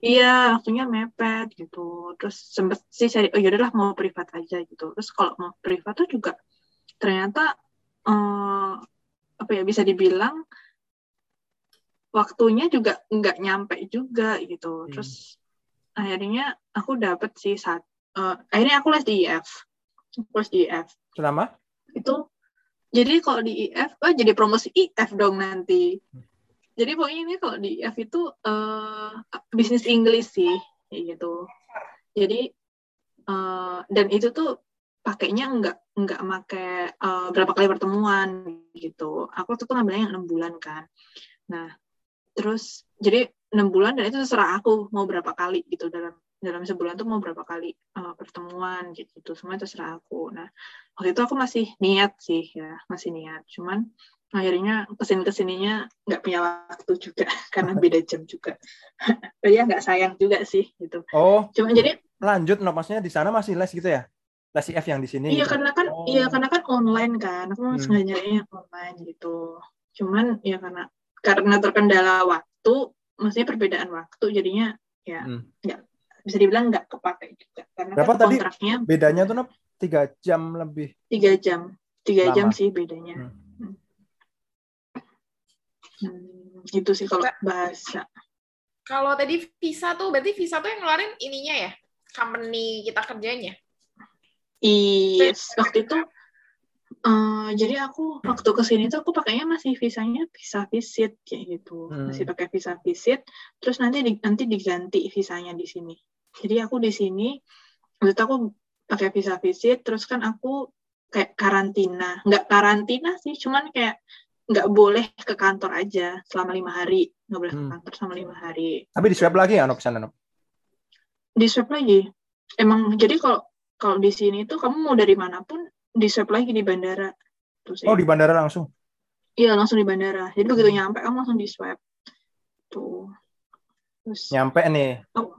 Iya, waktunya mepet gitu. Terus sempet sih cari, oh yaudahlah mau privat aja gitu. Terus kalau mau privat tuh juga ternyata eh, apa ya bisa dibilang waktunya juga nggak nyampe juga gitu. Hmm. Terus akhirnya aku dapet sih saat uh, akhirnya aku les di IF. Les di IF. Selama? Itu jadi kalau di IF, oh jadi promosi IF dong nanti. Jadi pokoknya ini kalau di IF itu uh, bisnis Inggris sih gitu. Jadi uh, dan itu tuh pakainya nggak nggak make uh, berapa kali pertemuan gitu. Aku tuh ngambilnya enam bulan kan. Nah terus jadi enam bulan dan itu terserah aku mau berapa kali gitu. Dalam dalam sebulan tuh mau berapa kali uh, pertemuan gitu. Semua terserah aku. Nah waktu itu aku masih niat sih ya masih niat. Cuman akhirnya ke sini ke sininya nggak punya waktu juga karena beda jam juga. Ya nggak sayang juga sih gitu. Oh. Cuma jadi lanjut no maksudnya di sana masih les gitu ya? Les IF yang di sini iya gitu. karena kan oh. iya karena kan online kan. Aku hmm. sengaja nyarinya online gitu. Cuman ya karena karena terkendala waktu maksudnya perbedaan waktu jadinya ya hmm. nggak hmm. bisa dibilang nggak kepake juga. Karena berapa kan tadi kontraknya bedanya tuh tiga jam lebih? Tiga jam. Tiga jam sih bedanya. Hmm Hmm, gitu sih kalau bahasa. Kalau tadi visa tuh, berarti visa tuh yang ngeluarin ininya ya, company kita kerjanya. Yes, waktu itu Uh, jadi aku waktu ke sini tuh aku pakainya masih visanya visa visit kayak gitu, hmm. masih pakai visa visit. Terus nanti di, nanti diganti visanya di sini. Jadi aku di sini, waktu itu aku pakai visa visit. Terus kan aku kayak karantina, nggak karantina sih, cuman kayak nggak boleh ke kantor aja selama lima hari, nggak boleh hmm. ke kantor selama lima hari. Tapi di swab lagi ya, Nop sana Nop? Di swab lagi. Emang jadi kalau kalau di sini tuh kamu mau dari mana pun di swab lagi di bandara. Terus, oh, ya. di bandara langsung? Iya, langsung di bandara. Jadi begitu nyampe, kamu langsung di swab. Tuh. Terus, nyampe nih. Oh.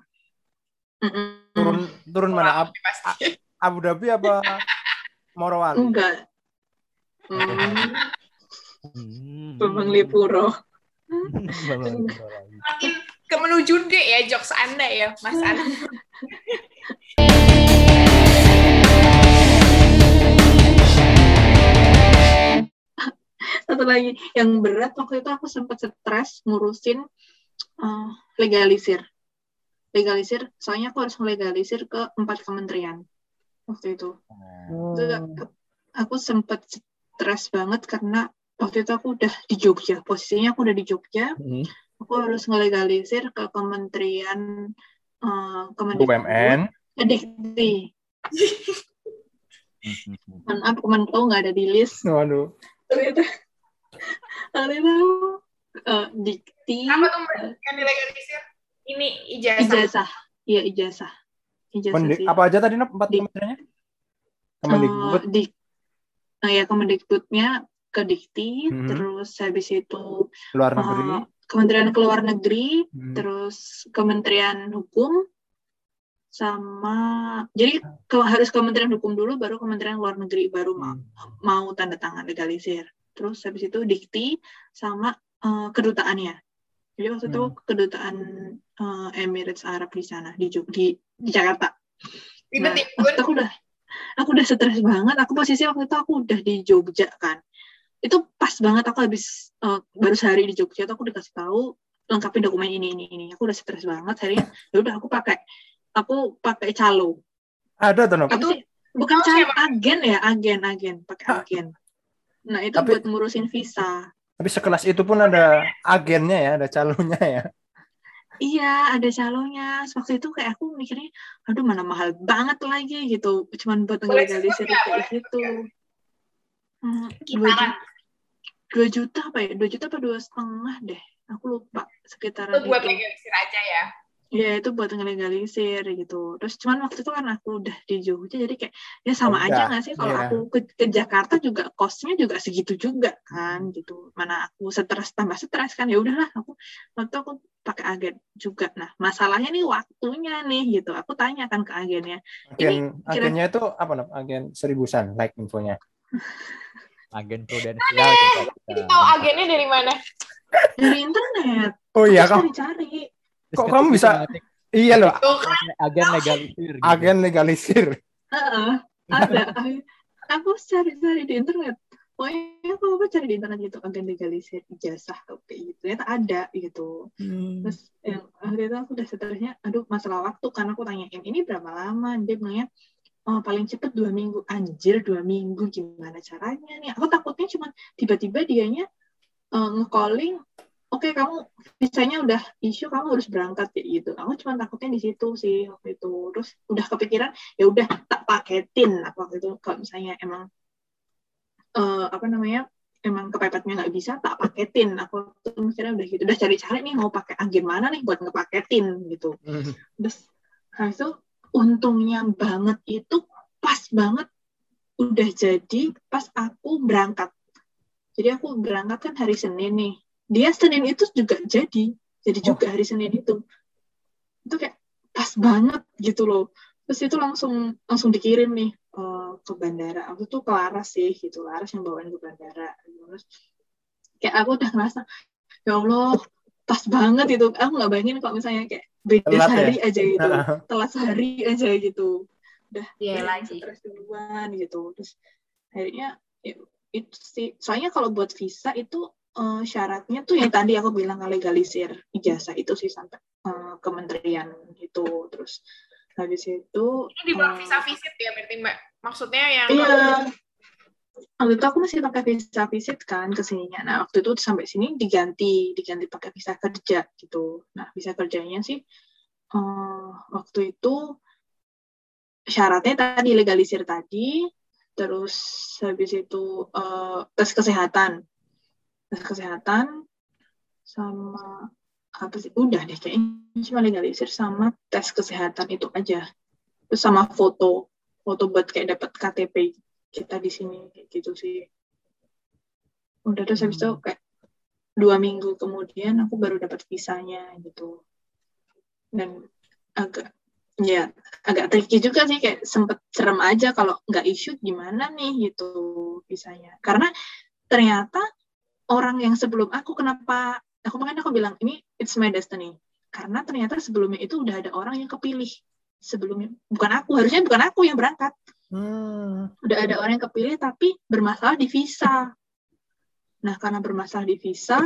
Turun turun mana? Ab Abu Dhabi apa Morowali? Enggak. Hmm. Bambang Lipuro. Makin ke menuju deh ya jokes Anda ya, Mas Anda. satu lagi yang berat waktu itu aku sempat stres ngurusin uh, legalisir legalisir soalnya aku harus legalisir ke empat kementerian waktu itu oh. aku sempat stres banget karena waktu itu aku udah di Jogja posisinya aku udah di Jogja. Hmm. aku harus ngelegalisir ke kementerian uh, kementerian BUMN Dikti. Maaf, Kemenko nggak ada di list. Waduh. Ternyata. Alena uh, dikti apa tuh uh, yang dilegalisir. Ini ijazah. Ijazah. Iya ijazah. Ijazah Mendik, sih. apa aja tadi nop empat kementeriannya? Kemendikbud. Uh, di uh, ya Kemendikbudnya ke dikti hmm. terus habis itu luar negeri uh, Kementerian Keluar Negeri hmm. terus Kementerian Hukum sama jadi ke, harus Kementerian Hukum dulu baru Kementerian Luar Negeri baru mau, hmm. mau tanda tangan legalisir terus habis itu dikti sama uh, kedutaannya jadi waktu hmm. itu kedutaan uh, Emirates Arab di sana di di, di Jakarta nah, aku udah aku udah stres banget aku posisi waktu itu aku udah di Jogja kan itu pas banget aku habis uh, baru sehari di Jogja tuh aku dikasih tahu lengkapin dokumen ini ini ini aku udah stres banget hari ya udah aku pakai aku pakai calo ada tuh bukan calo agen ya agen agen pakai agen Nah, itu tapi, buat ngurusin visa. Tapi sekelas itu pun ada agennya ya, ada calonnya ya. Iya, ada calonnya. Waktu itu kayak aku mikirnya, aduh mana mahal banget lagi gitu. Cuman buat ngelegalisir kayak gitu. Hmm, dua juta apa ya? Dua juta apa dua setengah deh. Aku lupa sekitaran itu. Buat legalisir aja ya? ya itu buat ngelegalisir gitu terus cuman waktu itu kan aku udah di Jogja jadi kayak ya sama oh, aja nggak sih kalau yeah. aku ke, ke Jakarta juga kosnya juga segitu juga kan gitu mana aku stres tambah stres kan ya udahlah aku waktu aku pakai agen juga nah masalahnya nih waktunya nih gitu aku tanya kan ke agennya agen ini, kira... agennya itu apa nih agen seribusan like infonya agen prudensial kita tahu agennya dari mana dari internet oh iya kan cari Kok kamu bisa Iya loh. Agen legalisir. Gitu. Agen legalisir. Uh, ada. aku cari-cari di internet. Pokoknya aku apa cari di internet gitu agen legalisir ijazah kayak gitu. Ternyata ada gitu. Hmm. Terus yang akhirnya aku udah stresnya, aduh masalah waktu karena aku tanyain ini berapa lama dia bilangnya oh, paling cepet dua minggu. Anjir dua minggu. Gimana caranya nih? Aku takutnya cuma tiba-tiba dianya uh, nge-calling oke okay, kamu misalnya udah isu kamu harus berangkat kayak gitu. Aku cuma takutnya di situ sih waktu itu. Terus udah kepikiran ya udah tak paketin aku waktu itu. Kalau misalnya emang uh, apa namanya emang kepepetnya nggak bisa tak paketin. Aku tuh mikirnya udah gitu. Udah cari-cari nih mau pakai agen mana nih buat ngepaketin gitu. Mm. terus habis itu untungnya banget itu pas banget udah jadi pas aku berangkat. Jadi aku berangkat kan hari Senin nih. Dia Senin itu juga jadi jadi oh. juga hari Senin itu. Itu kayak pas banget gitu loh. Terus itu langsung langsung dikirim nih uh, ke bandara. Aku tuh ke Laras sih gitu Laras yang bawain ke bandara. Terus kayak aku udah ngerasa ya Allah pas banget itu. Aku nggak bayangin kalau misalnya kayak beda telat sehari ya? aja gitu. Telat sehari aja gitu. Udah yeah, lagi. terus duluan gitu. Terus akhirnya ya, itu sih. Soalnya kalau buat visa itu uh, syaratnya tuh yang tadi aku bilang legalisir ijazah itu sih sampai uh, kementerian itu terus habis itu ini di bawah uh, visa visit ya berarti mbak? Maksudnya yang iya waktu itu aku masih pakai visa visit kan ke sininya. Nah, waktu itu sampai sini diganti, diganti pakai visa kerja gitu. Nah, visa kerjanya sih uh, waktu itu syaratnya tadi legalisir tadi, terus habis itu uh, tes kesehatan, tes kesehatan sama apa sih? Udah deh kayaknya cuma legalisir sama tes kesehatan itu aja. Terus sama foto, foto buat kayak dapat KTP kita di sini kayak gitu sih. Udah terus habis itu hmm. kayak dua minggu kemudian aku baru dapat visanya gitu. Dan agak ya agak tricky juga sih kayak sempet serem aja kalau nggak isu gimana nih gitu visanya. Karena ternyata orang yang sebelum aku kenapa aku makanya aku bilang ini it's my destiny. Karena ternyata sebelumnya itu udah ada orang yang kepilih. Sebelumnya bukan aku harusnya bukan aku yang berangkat Hmm. Udah ada orang yang kepilih tapi bermasalah di visa. Nah, karena bermasalah di visa,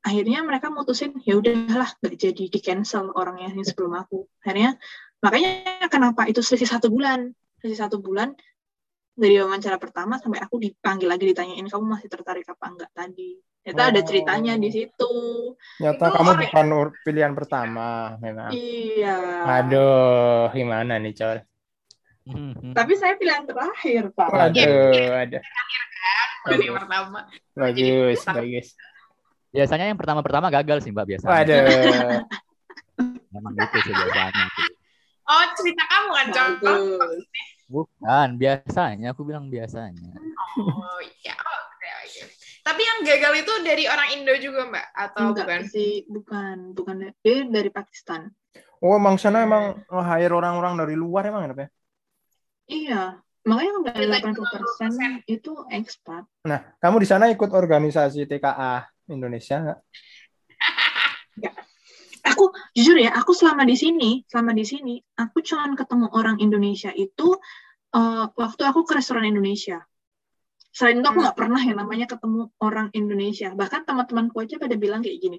akhirnya mereka mutusin ya udahlah nggak jadi di cancel orangnya yang sebelum aku. Akhirnya makanya kenapa itu selisih satu bulan, selisih satu bulan dari wawancara pertama sampai aku dipanggil lagi ditanyain kamu masih tertarik apa enggak tadi. Ternyata oh. ada ceritanya di situ. Nyata itu kamu bukan pilihan pertama memang. Iya. Aduh, gimana nih, Col? Hmm. Tapi saya pilihan terakhir, Pak. Waduh, ada. Kan yang pertama. Bagus, bagus. Biasanya yang pertama-pertama gagal sih, Mbak, biasanya. Waduh. Memang gitu sih biasanya. Oh, cerita kamu kan, contoh. Bukan, biasanya. Aku bilang biasanya. Oh, iya. Oh, Tapi yang gagal itu dari orang Indo juga, Mbak? Atau Enggak bukan? sih, bukan. Bukan. Dia dari Pakistan. Oh, emang sana emang hire orang-orang dari luar emang ya? Iya, makanya dari 80 persen itu ekspat. Nah, kamu di sana ikut organisasi TKA Indonesia nggak? ya. Aku jujur ya, aku selama di sini, selama di sini, aku cuma ketemu orang Indonesia itu uh, waktu aku ke restoran Indonesia. Selain itu aku nggak pernah yang namanya ketemu orang Indonesia. Bahkan teman-temanku aja pada bilang kayak gini,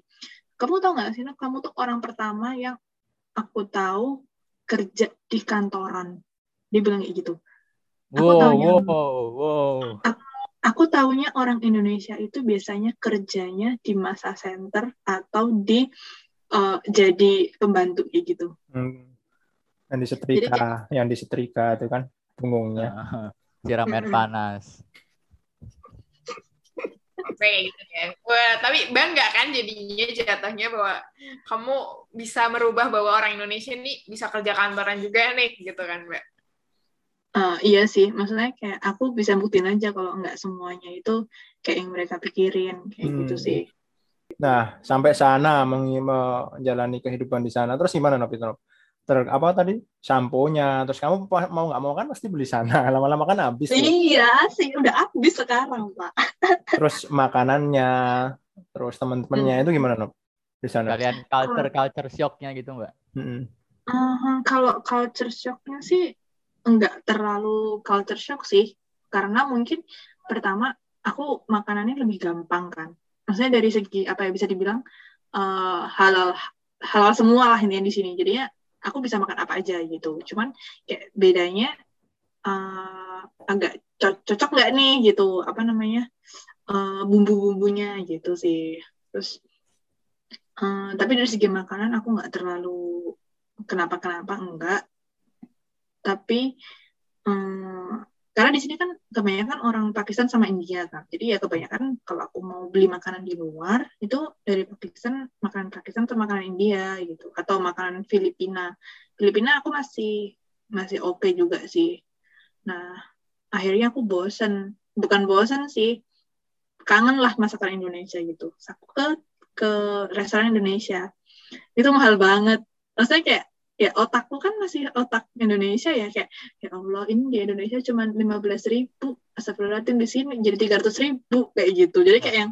kamu tahu nggak sih, kamu tuh orang pertama yang aku tahu kerja di kantoran dia bilang kayak gitu aku wow, taunya wow, wow. Aku, aku taunya orang Indonesia itu biasanya kerjanya di masa center atau di uh, jadi pembantu kayak gitu hmm. yang disetrika jadi, yang disetrika itu kan punggungnya siram air panas kayak gitu ya. Wah, tapi bangga kan jadinya jatuhnya bahwa kamu bisa merubah bahwa orang Indonesia nih bisa kerja kantoran juga nih gitu kan, Mbak. Uh, iya sih, maksudnya kayak aku bisa buktiin aja kalau nggak semuanya itu kayak yang mereka pikirin kayak gitu hmm. gitu sih. Nah, sampai sana menjalani kehidupan di sana, terus gimana Nopi Ter apa tadi samponya, terus kamu mau nggak mau kan pasti beli sana, lama-lama kan habis. Iya sih, udah habis sekarang pak. terus makanannya, terus teman-temannya hmm. itu gimana Nop? Di sana. Kalian culture culture shocknya gitu mbak? Hmm. Uh, kalau culture shocknya sih enggak terlalu culture shock sih. Karena mungkin pertama aku makanannya lebih gampang kan. Maksudnya dari segi apa ya bisa dibilang uh, halal halal semua lah ini di sini. Jadinya aku bisa makan apa aja gitu. Cuman kayak bedanya uh, agak co cocok nggak nih gitu? Apa namanya? Uh, bumbu-bumbunya gitu sih. Terus uh, tapi dari segi makanan aku nggak terlalu kenapa kenapa enggak tapi um, karena di sini kan kebanyakan orang Pakistan sama India kan jadi ya kebanyakan kalau aku mau beli makanan di luar itu dari Pakistan makanan Pakistan atau makanan India gitu. Atau makanan Filipina. Filipina aku masih masih oke okay juga sih. Nah akhirnya aku bosen. Bukan bosen sih. Kangen lah masakan Indonesia gitu. Aku ke ke restoran Indonesia. Itu mahal banget. Maksudnya kayak ya otakku kan masih otak Indonesia ya kayak ya Allah ini di Indonesia cuma lima belas ribu astagfirullahaladzim di sini jadi tiga ratus ribu kayak gitu. Jadi kayak yang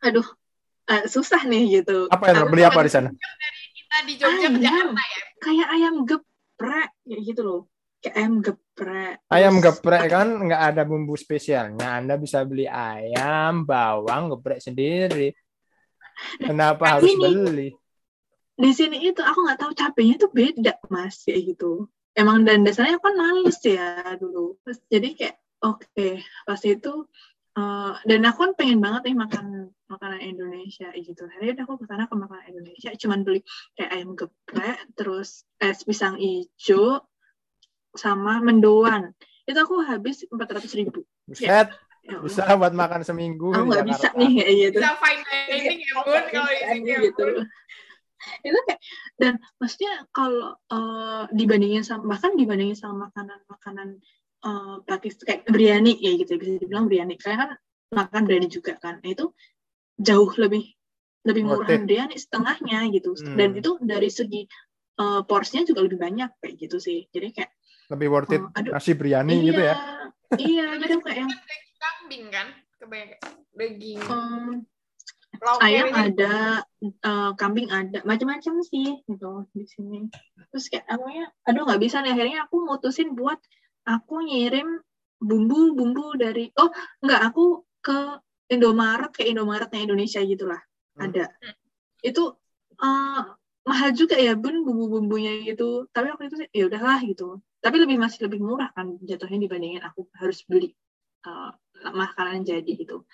aduh uh, susah nih gitu. Apa yang beli apa di sana? Dari kita di Jogja ayam, ke Jakarta ya? Kayak ayam geprek kayak gitu loh. Kayak ayam geprek. Ayam geprek kan nggak ada bumbu spesialnya. Anda bisa beli ayam bawang geprek sendiri. Kenapa nah, harus ini, beli di sini itu aku nggak tahu capeknya tuh beda mas ya gitu. Emang dan dasarnya aku kan males ya dulu. Terus, jadi kayak oke okay. pas itu uh, dan aku kan pengen banget nih makan makanan Indonesia gitu. Akhirnya aku ke sana ke makanan Indonesia cuman beli kayak ayam geprek terus es pisang hijau sama mendoan. Itu aku habis empat ratus ribu. Buset. Ya, bisa buat makan seminggu aku nggak bisa nih kayak gitu. Bisa fine dining ya bun kalau di sini gitu itu kayak dan maksudnya kalau uh, dibandingin sama bahkan dibandingin sama makanan-makanan uh, Pakistan kayak biryani ya gitu bisa dibilang biryani. Kalian kan makan biryani juga kan. Nah, itu jauh lebih lebih murah biryani setengahnya gitu. Hmm. dan itu dari segi uh, porsinya juga lebih banyak kayak gitu sih. Jadi kayak lebih worth it uh, aduh, nasi biryani iya, gitu ya? iya jadi kayak yang kambing kan? Kebanyakan daging. Um, ayam ada, uh, kambing ada, macam-macam sih gitu di sini. Terus kayak aku ya, aduh nggak bisa nih akhirnya aku mutusin buat aku ngirim bumbu-bumbu dari oh nggak aku ke Indomaret kayak Indomaretnya Indonesia gitulah hmm. ada. Itu uh, mahal juga ya bun bumbu-bumbunya gitu. Tapi aku itu ya udahlah gitu. Tapi lebih masih lebih murah kan jatuhnya dibandingin aku harus beli uh, makanan jadi gitu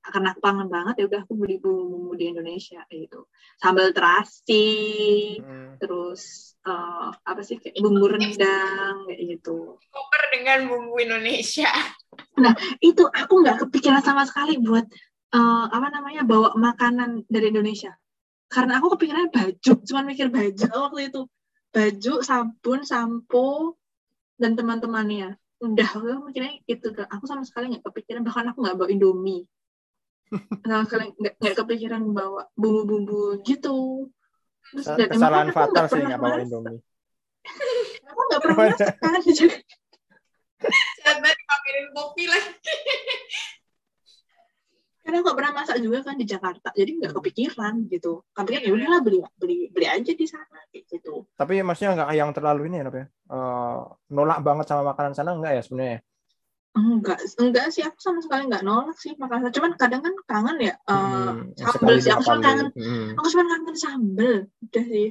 karena aku kangen banget ya udah aku beli bumbu di Indonesia gitu. Sambal terasi hmm. terus uh, apa sih kayak bumbu rendang kayak gitu. Koper dengan bumbu Indonesia. Nah itu aku nggak kepikiran sama sekali buat uh, apa namanya bawa makanan dari Indonesia. Karena aku kepikiran baju cuman mikir baju waktu itu. Baju sabun sampo dan teman-temannya. Udah aku mikirnya itu aku sama sekali nggak kepikiran bahkan aku nggak bawa Indomie sama sekali nggak kepikiran bawa bumbu-bumbu gitu. Terus kesalahan fatal sih nggak bawa Indomie. Aku nggak pernah masak. Kan jangan banget kopi lagi. Karena nggak pernah masak juga kan di Jakarta. Jadi nggak kepikiran gitu. Tapi kan ya udahlah beli beli beli aja di sana gitu. Tapi maksudnya nggak yang terlalu ini ya ya? Uh, nolak banget sama makanan sana nggak ya sebenarnya enggak enggak sih aku sama sekali nggak nolak sih makanan cuman kadang kan kangen ya uh, hmm, sambel sih. Aku cuma kangen hmm. aku cuma kangen sambel udah sih.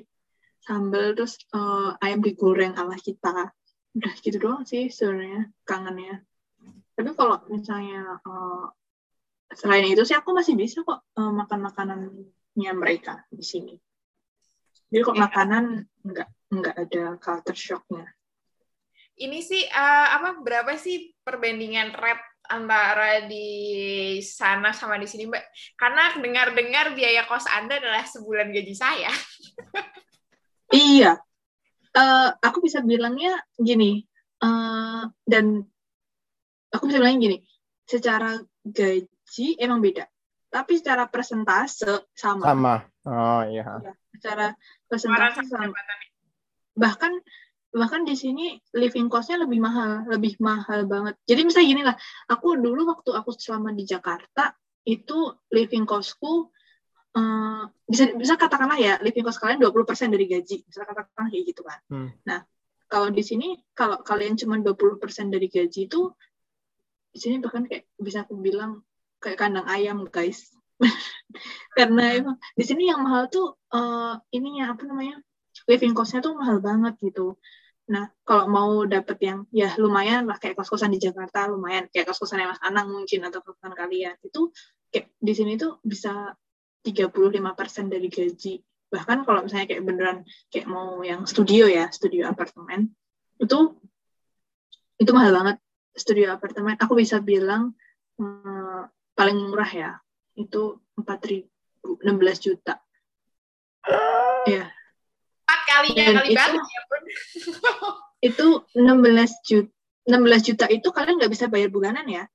Sambel terus uh, ayam digoreng ala kita. Udah gitu doang sih sebenarnya kangennya. Tapi kalau misalnya uh, selain itu sih aku masih bisa kok uh, makan makanannya mereka di sini. Jadi kok makanan nggak nggak ada culture shocknya ini sih uh, apa berapa sih perbandingan rate antara di sana sama di sini mbak karena dengar-dengar biaya kos anda adalah sebulan gaji saya iya uh, aku bisa bilangnya gini uh, dan aku bisa bilangnya gini secara gaji gaji emang beda. Tapi secara persentase sama. Sama. Oh iya. Ya, secara persentase sama. Bahkan bahkan di sini living cost-nya lebih mahal, lebih mahal banget. Jadi misalnya gini lah, aku dulu waktu aku selama di Jakarta itu living cost-ku uh, bisa bisa katakanlah ya living cost kalian 20% dari gaji. Bisa katakan kayak gitu kan. Hmm. Nah, kalau di sini kalau kalian cuma 20% dari gaji itu di sini bahkan kayak bisa aku bilang kayak kandang ayam guys karena hmm. emang di sini yang mahal tuh uh, ininya apa namanya living costnya tuh mahal banget gitu. Nah kalau mau dapet yang ya lumayan lah kayak kos-kosan di Jakarta lumayan. Kayak kos-kosan Mas Anang mungkin atau kos-kosan kalian. Itu kayak di sini tuh bisa 35% dari gaji. Bahkan kalau misalnya kayak beneran kayak mau yang studio ya studio apartemen itu itu mahal banget studio apartemen. Aku bisa bilang hmm, paling murah ya itu empat ribu enam belas juta. Ya kali ya kali itu, banget ya pun itu enam belas juta enam belas juta itu kalian nggak bisa bayar bulanan ya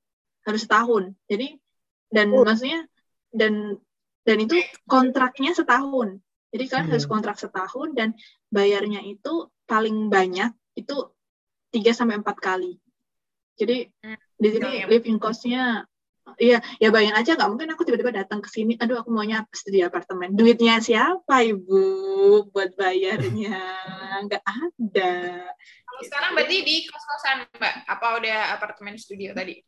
harus setahun jadi dan oh. maksudnya dan dan itu kontraknya setahun jadi kalian hmm. harus kontrak setahun dan bayarnya itu paling banyak itu tiga sampai empat kali jadi hmm. di sini iya. living costnya Iya, ya bayangin aja nggak mungkin aku tiba-tiba datang ke sini, aduh aku maunya studi apartemen. Duitnya siapa ibu buat bayarnya? Nggak ada. Kalau sekarang berarti di kos-kosan mbak? Apa udah apartemen studio tadi?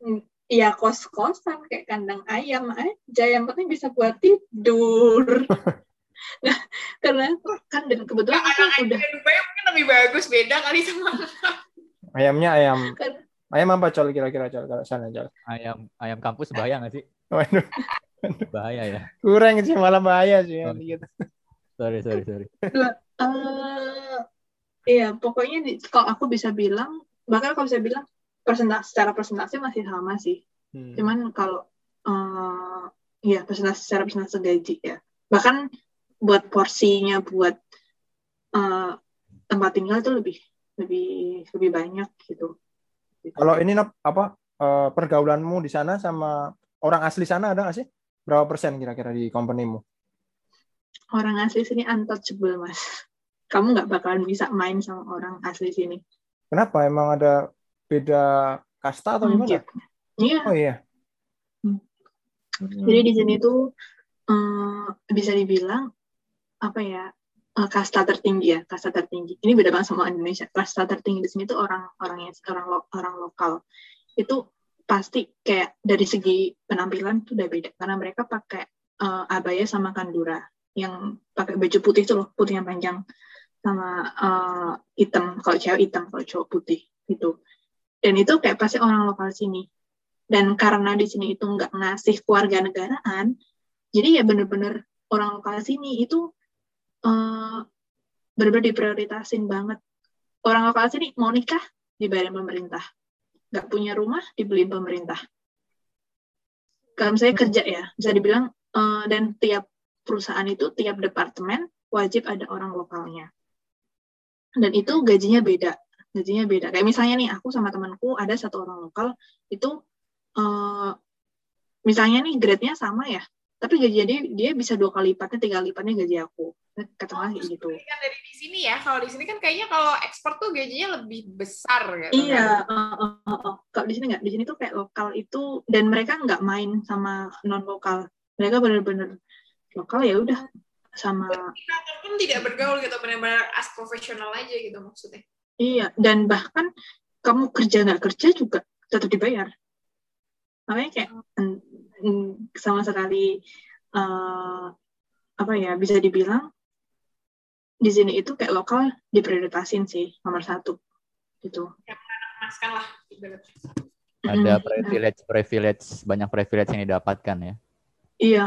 Hmm, iya kos-kosan kayak kandang ayam aja, yang penting bisa buat tidur. nah, karena kan dan kebetulan nah, aku udah. Dubai mungkin lebih bagus beda kali sama. Ayamnya ayam. Kan, Ayam apa col kira-kira col kalau sana col? Ayam ayam kampus bahaya nggak sih? Waduh, Bahaya ya. kurang sih malah bahaya sih. Oh. Gitu. Sorry sorry sorry. Eh, iya, pokoknya di, kalau aku bisa bilang, bahkan kalau bisa bilang persentase secara persentase masih sama sih. Hmm. Cuman kalau eh ya persentase secara persentase gaji ya. Bahkan buat porsinya buat eh, tempat tinggal itu lebih lebih lebih banyak gitu. Kalau ini apa eh, pergaulanmu di sana sama orang asli sana ada nggak sih? Berapa persen kira-kira di companymu? Orang asli sini untouchable, Mas. Kamu nggak bakalan bisa main sama orang asli sini. Kenapa? Emang ada beda kasta atau gimana? Iya, Oh iya. Hmm. Jadi di sini tuh eh, bisa dibilang apa ya eh, kasta tertinggi ya kasta tertinggi. Ini beda banget sama Indonesia. Kasta tertinggi di sini tuh orang orang yang orang lo- orang lokal itu pasti kayak dari segi penampilan tuh udah beda karena mereka pakai eh, abaya sama kandura yang pakai baju putih tuh loh putih yang panjang sama eh, hitam kalau cewek hitam kalau cowok putih gitu. Dan itu kayak pasti orang lokal sini dan karena di sini itu nggak ngasih keluarga negaraan jadi ya bener-bener orang lokal sini itu eh, bener-bener diprioritasin banget. Orang lokal sini mau nikah dibayarin pemerintah. Nggak punya rumah dibeliin pemerintah. Kalau misalnya kerja ya bisa dibilang eh, dan tiap perusahaan itu tiap departemen wajib ada orang lokalnya. Dan itu gajinya beda gajinya beda. Kayak misalnya nih aku sama temanku ada satu orang lokal itu eh, misalnya nih grade-nya sama ya, tapi gajinya dia, dia bisa dua kali lipatnya, tiga kali lipatnya gaji aku. Katakanlah kayak gitu. kan dari di sini ya kalau di sini kan kayaknya kalau ekspor tuh gajinya lebih besar gitu Iya, kan. uh, uh, uh, uh. kalau di sini nggak, di sini tuh kayak lokal itu dan mereka nggak main sama non lokal. Mereka bener-bener lokal ya udah sama kantor pun tidak bergaul gitu benar-benar as profesional aja gitu maksudnya iya dan bahkan kamu kerja nggak kerja juga tetap dibayar. Makanya kayak mm, sama sekali eh, apa ya bisa dibilang di sini itu kayak lokal diprioritasin sih nomor satu gitu. lah. Ada Mm, privilege privilege banyak privilege yang didapatkan ya. Iya,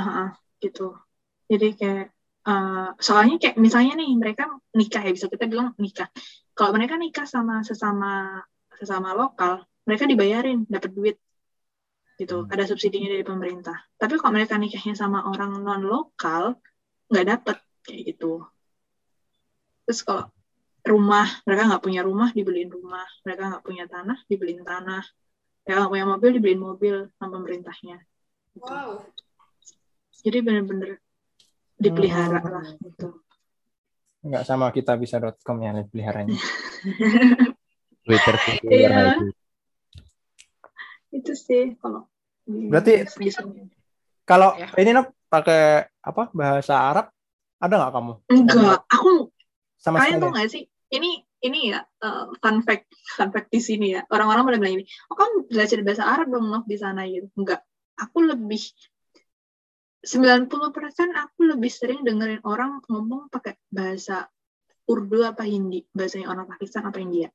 gitu. Jadi kayak eh, soalnya kayak misalnya nih mereka nikah ya bisa kita bilang nikah. Kalau mereka nikah sama sesama sesama lokal, mereka dibayarin, dapat duit gitu. Hmm. Ada subsidinya dari pemerintah. Tapi kalau mereka nikahnya sama orang non lokal, nggak dapat kayak gitu. Terus kalau rumah, mereka nggak punya rumah, dibeliin rumah. Mereka nggak punya tanah, dibeliin tanah. Mereka nggak punya mobil, dibeliin mobil sama pemerintahnya. Gitu. wow Jadi bener-bener dipelihara lah gitu. Nggak sama kita bisa.com ya peliharanya. Twitter Twitter Iya. Itu. Sih kalau Berarti-. Kalau Ya. ini Nop pakai apa bahasa Arab ada nggak kamu? enggak, aku Sama kalian sekali. tau gak sih? Ini ini ya eh, fun fact fun fact di sini ya. Orang-orang pada bilang ini, oh kamu belajar bahasa Arab dong Nov di sana gitu. Enggak, aku lebih 90% aku lebih sering dengerin orang ngomong pakai bahasa Urdu apa Hindi, bahasanya orang Pakistan apa India.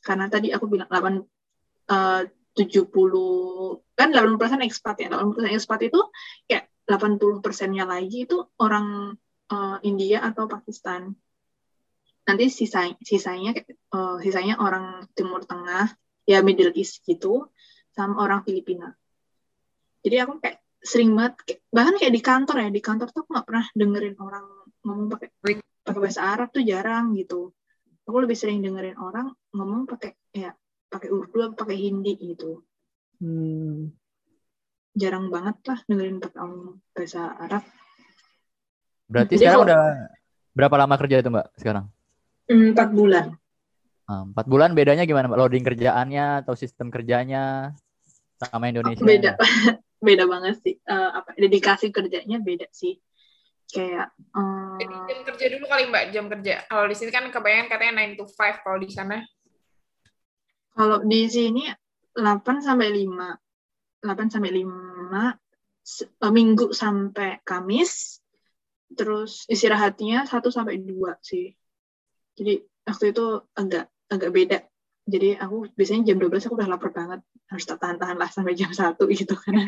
Karena tadi aku bilang 8 eh, 70 kan 80% ekspat ya. 80% ekspat itu kayak 80 persennya lagi itu orang eh, India atau Pakistan. Nanti sisa, sisanya eh, sisanya orang Timur Tengah, ya Middle East gitu, sama orang Filipina. Jadi aku kayak sering banget, kayak- bahkan kayak di kantor ya, di kantor tuh aku nggak pernah dengerin orang ngomong pakai pakai bahasa Arab tuh jarang gitu. Aku lebih sering dengerin orang ngomong pakai ya pakai Urdu atau pakai Hindi gitu. Hmm. Jarang banget lah dengerin pakai bahasa Arab. Berarti Jadi sekarang kalau- udah berapa lama kerja itu Mbak sekarang? Hmm, Empat bulan. Ah, Empat bulan bedanya gimana Mbak? Loading kerjaannya atau sistem kerjanya sama Indonesia? beda beda banget sih Eh, apa dedikasi kerjanya beda sih kayak eh, Jadi jam kerja dulu kali mbak jam kerja kalau di sini kan kebanyakan katanya 9 to 5 kalau di sana kalau di sini 8 sampai 5 8 sampai 5 se- eh, minggu sampai Kamis. Terus istirahatnya 1 sampai 2 sih. Jadi waktu itu agak agak beda. Jadi aku biasanya jam 12 aku udah lapar banget. Harus tahan-tahan lah sampai jam satu gitu karena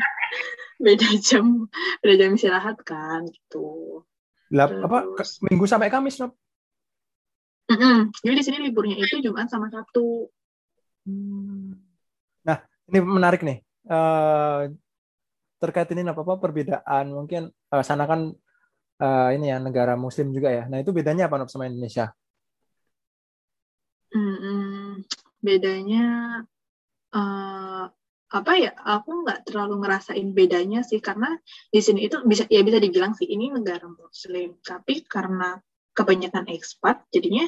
beda jam beda jam istirahat kan gitu. Lap, apa minggu sampai Kamis Nob? Mm -mm. jadi di sini liburnya itu Jumat sama Sabtu. Nah ini menarik nih uh, terkait ini apa apa perbedaan mungkin uh, sana kan uh, ini ya negara Muslim juga ya nah itu bedanya apa sama Indonesia? Hmm, bedanya uh, apa ya? Aku nggak terlalu ngerasain bedanya sih karena di sini itu bisa ya bisa dibilang sih ini negara Muslim, tapi karena kebanyakan ekspat jadinya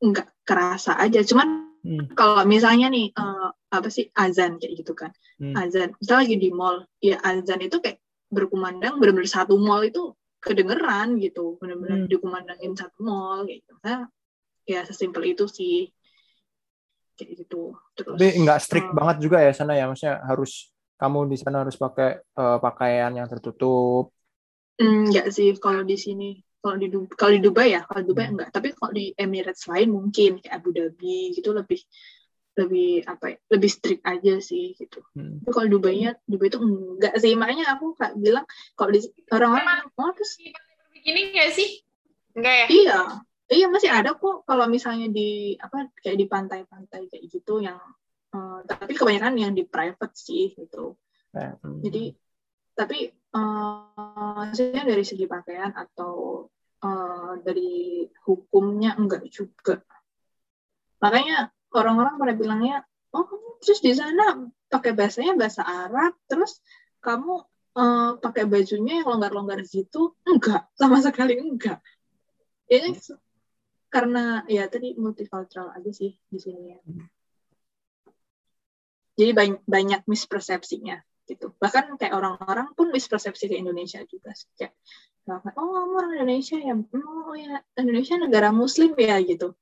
nggak kerasa aja. Cuman hmm. kalau misalnya nih uh, apa sih azan kayak gitu kan, hmm. azan. Misalnya lagi di mall, ya azan itu kayak berkumandang benar-benar satu mall itu kedengeran gitu, benar-benar hmm. dikumandangin satu mall gitu. Nah, ya sesimpel itu sih kayak gitu terus tapi nggak strict uh, banget juga ya sana ya maksudnya harus kamu di sana harus pakai uh, pakaian yang tertutup enggak sih kalau di sini kalau di kalau di Dubai ya kalau di Dubai hmm. enggak tapi kalau di Emirates lain mungkin kayak Abu Dhabi gitu lebih lebih apa ya, lebih strict aja sih gitu. Hmm. Tapi kalau Dubai nya Dubai itu enggak sih makanya aku kak bilang kalau di orang-orang oh terus begini enggak sih? Enggak ya? Iya, Iya masih ada kok kalau misalnya di apa kayak di pantai-pantai kayak gitu yang uh, tapi kebanyakan yang di private sih gitu. Hmm. Jadi tapi uh, dari segi pakaian atau uh, dari hukumnya enggak juga. Makanya orang-orang pada bilangnya, oh terus di sana pakai bahasanya bahasa Arab, terus kamu uh, pakai bajunya yang longgar-longgar gitu? Enggak, sama sekali enggak. Ya, karena ya tadi multicultural aja sih di sini ya. Jadi banyak, banyak mispersepsinya gitu. Bahkan kayak orang-orang pun mispersepsi ke Indonesia juga sih. Kayak, oh kamu orang Indonesia ya, oh ya Indonesia negara Muslim ya gitu.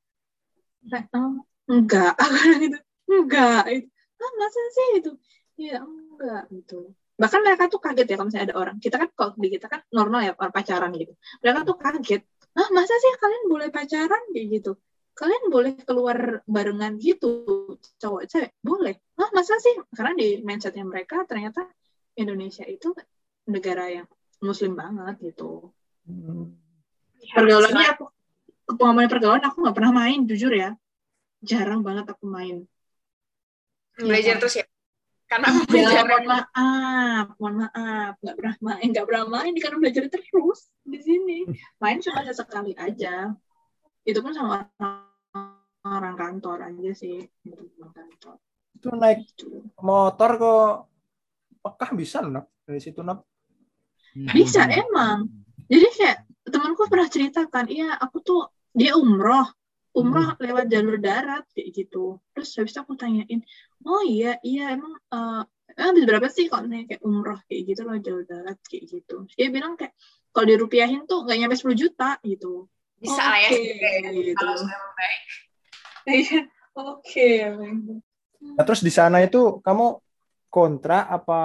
Nah, oh, enggak, gitu. Enggak, itu. Ah, masa sih itu? Ya enggak gitu. Bahkan mereka tuh kaget ya kalau misalnya ada orang. Kita kan kalau di kita kan normal ya orang pacaran gitu. Mereka tuh kaget ah masa sih kalian boleh pacaran kayak gitu kalian boleh keluar barengan gitu cowok cewek boleh ah masa sih karena di mindsetnya mereka ternyata Indonesia itu negara yang muslim banget gitu. Hmm. pergaulannya aku pengalaman pergaulan aku nggak pernah main jujur ya. Jarang banget aku main. Belajar ya. terus ya? Karena ya, mohon maaf mohon maaf. Nggak pernah main nggak pernah main karena belajar terus di sini. Main cuma sekali aja. Itu pun sama orang, orang kantor aja sih. Kantor. Itu naik gitu. motor kok Mekah bisa loh dari situ nap bisa emang. Jadi kayak temanku pernah ceritakan iya aku tuh dia umroh umroh hmm. lewat jalur darat kayak gitu. Terus habis itu aku tanyain oh iya iya emang uh, habis berapa sih kalau naik kayak umroh? Kayak gitu loh jalur darat kayak gitu. Dia bilang kayak kalau dirupiahin tuh nggak nyampe 10 juta gitu. Bisa lah ya. Gitu. kalau baik iya oke nah, terus di sana itu kamu kontrak apa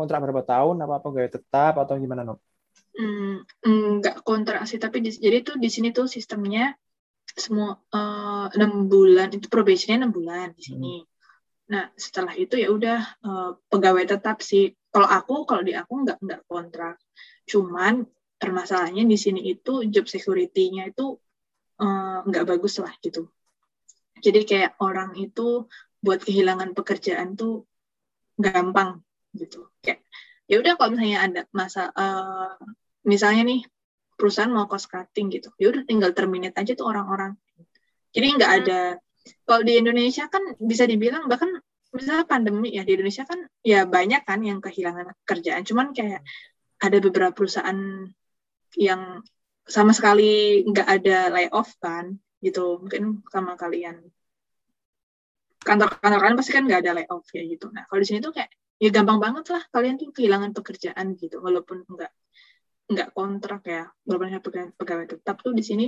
kontrak berapa tahun apa apa gaya tetap atau gimana no? Hmm, enggak kontrak sih tapi di, jadi tuh di sini tuh sistemnya semua eh, enam uh, bulan itu probationnya enam bulan di sini. Hmm. Nah setelah itu ya udah uh, pegawai tetap sih. Kalau aku kalau di aku nggak nggak kontrak. Cuman permasalahannya di sini itu job security-nya itu uh, nggak bagus lah gitu. Jadi kayak orang itu buat kehilangan pekerjaan tuh gampang gitu. Kayak ya udah kalau misalnya ada masa uh, misalnya nih perusahaan mau cost cutting gitu ya udah tinggal terminate aja tuh orang-orang jadi nggak hmm. ada kalau di Indonesia kan bisa dibilang bahkan misalnya pandemi ya di Indonesia kan ya banyak kan yang kehilangan kerjaan cuman kayak ada beberapa perusahaan yang sama sekali nggak ada layoff kan gitu mungkin sama kalian kantor-kantor kalian pasti kan nggak ada layoff ya gitu. Nah kalau di sini tuh kayak ya gampang banget lah kalian tuh kehilangan pekerjaan gitu walaupun nggak nggak kontrak ya walaupun saya pegawai, pegawai tetap tuh di sini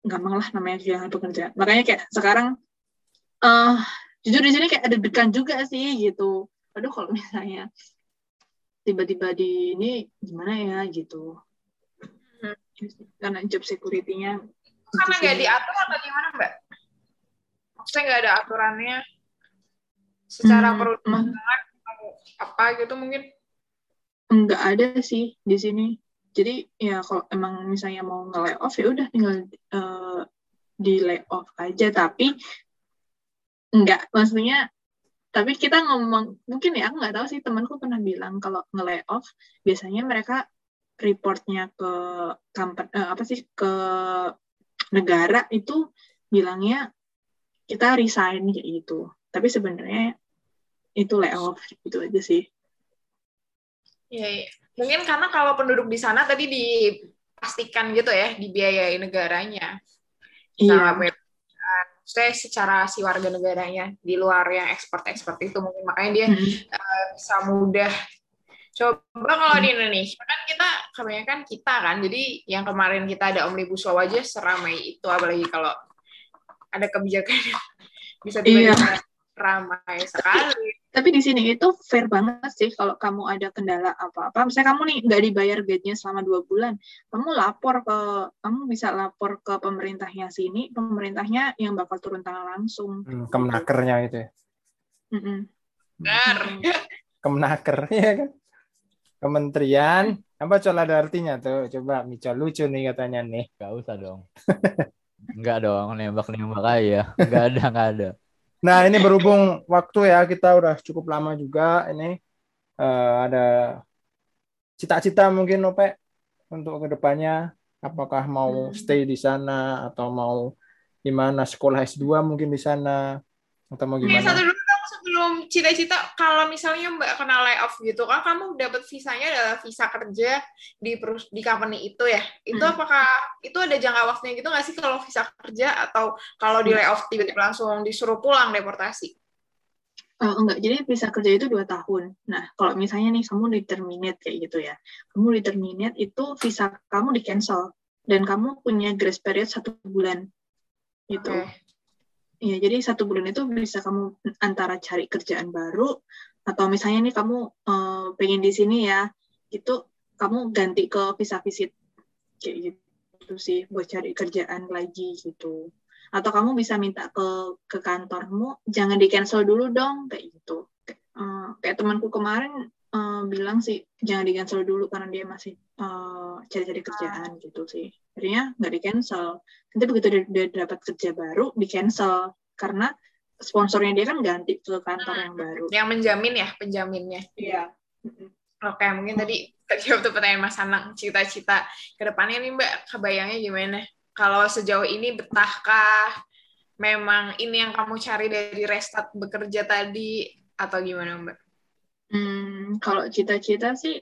gampang lah namanya kehilangan pekerjaan. Makanya kayak sekarang uh, jujur di sini kayak ada degan juga sih gitu. Aduh kalau misalnya tiba-tiba di ini gimana ya gitu. Hmm. karena job security-nya karena nggak diatur atau gimana mbak maksudnya nggak ada aturannya secara Hmm, perundangan mau apa gitu mungkin Enggak ada sih di sini. Jadi ya kalau emang misalnya mau nge off ya udah tinggal eh, di lay off aja. Tapi enggak, maksudnya tapi kita ngomong mungkin ya aku nggak tahu sih temanku pernah bilang kalau nge off biasanya mereka reportnya ke company eh, apa sih ke negara itu bilangnya kita resign kayak gitu. Tapi sebenarnya itu layoff gitu aja sih. Iya, iya. Mungkin karena kalau penduduk di sana tadi dipastikan gitu ya, dibiayai negaranya. Iya. Maksudnya secara si warga negaranya, di luar yang ekspor-ekspor itu. Mungkin makanya dia Mm. eh, bisa mudah. Coba kalau di Indonesia, kan kita, kebanyakan kita kan, jadi yang kemarin kita ada Omnibus Law aja seramai itu, apalagi kalau ada kebijakan yang bisa Iya. tiba-tiba ramai sekali. Tapi di sini itu fair banget sih kalau kamu ada kendala apa-apa. Misalnya kamu nih nggak dibayar gajinya selama dua bulan, kamu lapor ke, kamu bisa lapor ke pemerintahnya sini, pemerintahnya yang bakal turun tangan langsung. Hmm, kemenakernya itu ya. Mm-mm. Benar. Kemenaker, ya kan? Kementerian, apa coba ada artinya tuh? Coba Mico lucu nih katanya nih. Gak usah dong. Enggak dong, nembak-nembak aja. Enggak ada, enggak ada. Nah, ini berhubung waktu ya, kita udah cukup lama juga. Ini eh, ada cita-cita mungkin Ope untuk ke depannya. Apakah mau Hmm. stay di sana atau mau gimana sekolah S2 mungkin di sana atau mau Oke, satu gimana? dulu sebelum cita-cita kalau misalnya Mbak kena layoff gitu kan kamu dapat visanya adalah visa kerja di perus di company itu ya. Itu Hmm. apakah itu ada jangka waktunya gitu nggak sih kalau visa kerja atau kalau di layoff tiba-tiba langsung disuruh pulang deportasi? Oh, enggak, jadi visa kerja itu dua tahun. Nah, kalau misalnya nih kamu di terminate kayak gitu ya, kamu di terminate itu visa kamu di cancel dan kamu punya grace period satu bulan gitu. Oke. Iya, jadi satu bulan itu bisa kamu antara cari kerjaan baru atau misalnya nih kamu eh, pengen di sini ya, itu kamu ganti ke visa visit kayak gitu sih buat cari kerjaan lagi gitu. Atau kamu bisa minta ke ke kantormu, jangan di cancel dulu dong kayak gitu. Kayak, eh, kayak temanku kemarin eh, bilang sih jangan di cancel dulu karena dia masih eh, cari-cari kerjaan gitu sih. Akhirnya nggak di cancel. Nanti begitu dia, dia dapat kerja baru di cancel karena sponsornya dia kan ganti ke kantor yang baru. Yang menjamin ya, penjaminnya. Iya. Oke, mungkin tadi terjawab tuh pertanyaan Mas Anang, cita-cita ke depannya nih Mbak, kebayangnya gimana? Kalau sejauh ini betahkah? Memang ini yang kamu cari dari restart bekerja tadi atau gimana Mbak? Hmm, kalau cita-cita sih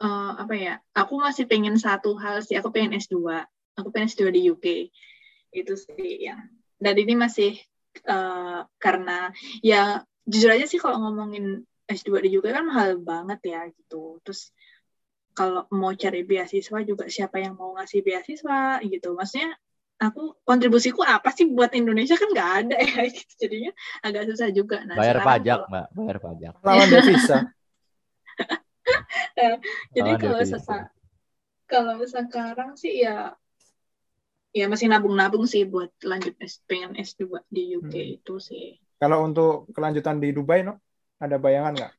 eh, apa ya? Aku masih pengen satu hal sih. Aku pengen S2. Aku pengen S2 di UK. Itu sih yang. Dan ini masih eh, karena ya jujur aja sih kalau ngomongin S2 di UK kan mahal banget ya gitu. Terus kalau mau cari beasiswa juga siapa yang mau ngasih beasiswa gitu. Maksudnya aku kontribusiku apa sih buat Indonesia kan nggak ada ya gitu. Jadinya agak susah juga. Nah, Bayar pajak, kalau- Mbak. Bayar pajak. Lawan devisa. Jadi Lawan kalau seka- kalau sekarang sih ya ya masih nabung-nabung sih buat lanjut S, pengen S2 di UK Hmm. itu sih. Kalau untuk kelanjutan di Dubai, no? Ada bayangan nggak?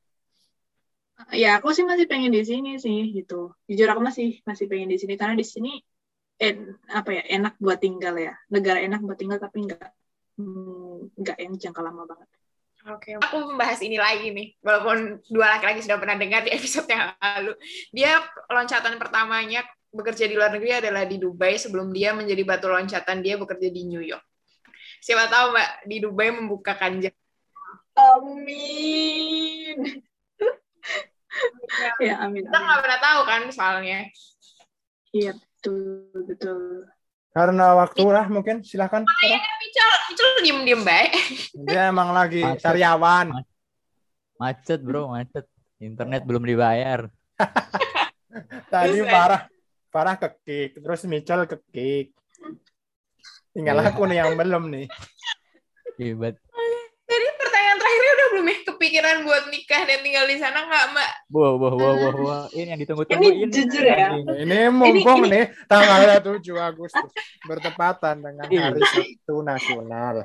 Ya aku sih masih pengen di sini sih gitu. Jujur aku masih masih pengen di sini karena di sini en, apa ya enak buat tinggal ya. Negara enak buat tinggal tapi nggak hmm, nggak yang jangka lama banget. Oke, aku membahas ini lagi nih, walaupun dua laki-laki sudah pernah dengar di episode yang lalu. Dia loncatan pertamanya bekerja di luar negeri adalah di Dubai sebelum dia menjadi batu loncatan dia bekerja di New York. Siapa tahu Mbak di Dubai membukakan jalan. Amin. ya amin. Kita nggak pernah tahu kan soalnya. Iya betul betul. Karena waktu lah mungkin, silahkan. Sarah. Mical, Mical diem-diem baik. Dia emang lagi Macet. karyawan. Macet, Bro, macet. Internet belum dibayar. Tadi Terus, eh. parah, parah ke kick, terus Mitchell ke kick. Tinggal Iya. aku nih yang belum nih. Ribet. Jadi pertanyaan terakhirnya udah belum ya kepikiran buat nikah dan tinggal di sana nggak Mbak? Wah, wah, wah, wah, wah. Ini yang ditunggu-tunggu Ini ini. jujur ya. Ini mumpung ini- nih tanggal 7 Agustus bertepatan dengan Iya. Hari Sabtu Nasional.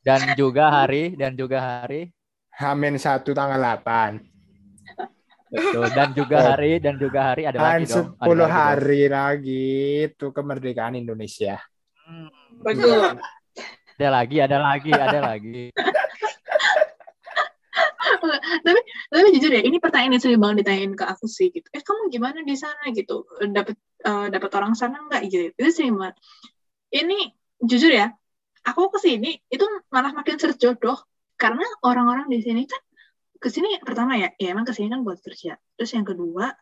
dan juga hari dan juga hari Hamin satu tanggal 8. betul dan juga hari dan juga hari ada lagi dong 10 ada lagi dong. hari lagi itu kemerdekaan Indonesia. Hmm, Betul. ada lagi ada lagi ada lagi tapi jujur ya ini pertanyaan yang sering banget ditanyain ke aku sih gitu. Eh kamu gimana di sana? Gitu. Dapat eh, dapat orang sana nggak? Gitu. Itu sering banget. Ini jujur ya aku ke sini itu malah makin serjodoh karena orang-orang di sini kan ke sini pertama ya ya emang ke sini kan buat kerja. Terus yang kedua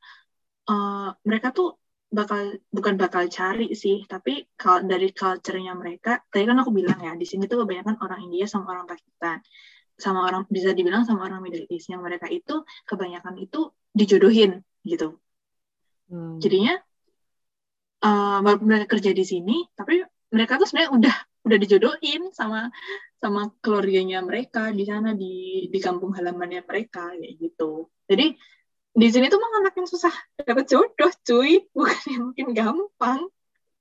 eh, mereka tuh bakal bukan bakal cari sih tapi kalau dari culture-nya mereka. Tadi kan aku bilang ya di sini tuh kebanyakan orang India sama orang Pakistan sama orang bisa dibilang sama orang Middle East yang mereka itu kebanyakan itu dijodohin gitu. Jadinya eh walaupun mereka kerja di sini tapi mereka tuh sebenarnya udah udah dijodohin sama sama keluarganya mereka di sana di di kampung halamannya mereka kayak gitu. Jadi di sini tuh malah makin susah dapat jodoh cuy. Bukan yang makin gampang.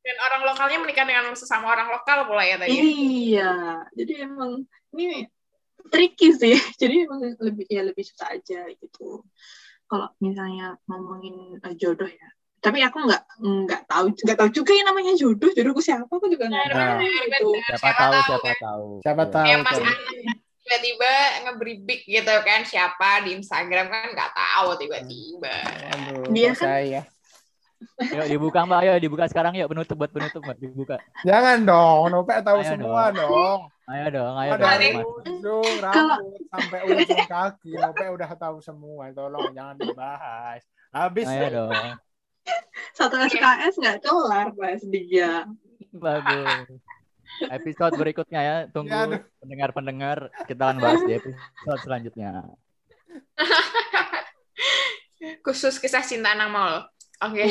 Dan orang lokalnya menikah dengan sesama orang lokal pula ya tadi. iya. Jadi emang ini tricky sih jadi lebih ya lebih susah aja gitu kalau misalnya ngomongin eh, jodoh ya tapi aku nggak nggak tahu nggak tahu juga yang namanya jodoh jodohku siapa aku juga nggak Nah, tahu gitu siapa tahu siapa tahu Siapa Iya. tahu. Mas tahu. Anan tiba-tiba ngebribik gitu kan siapa di Instagram kan nggak tahu tiba-tiba. Dia kan- saya. Yuk dibuka mbak ayo dibuka sekarang yuk penutup buat penutup mbak dibuka Jangan dong, Nope tahu Ayo semua dong. ayo dong ayo Ada dong Mas. Mas. ujung rambut sampai ujung kaki, Nope udah tahu semua. Tolong jangan dibahas. Habis ayo dong satu SKS nggak kelar bahas dia bagus episode berikutnya ya Ya, tunggu aduh. pendengar-pendengar kita akan bahas di episode selanjutnya Khusus kisah cinta anak mall. Oke.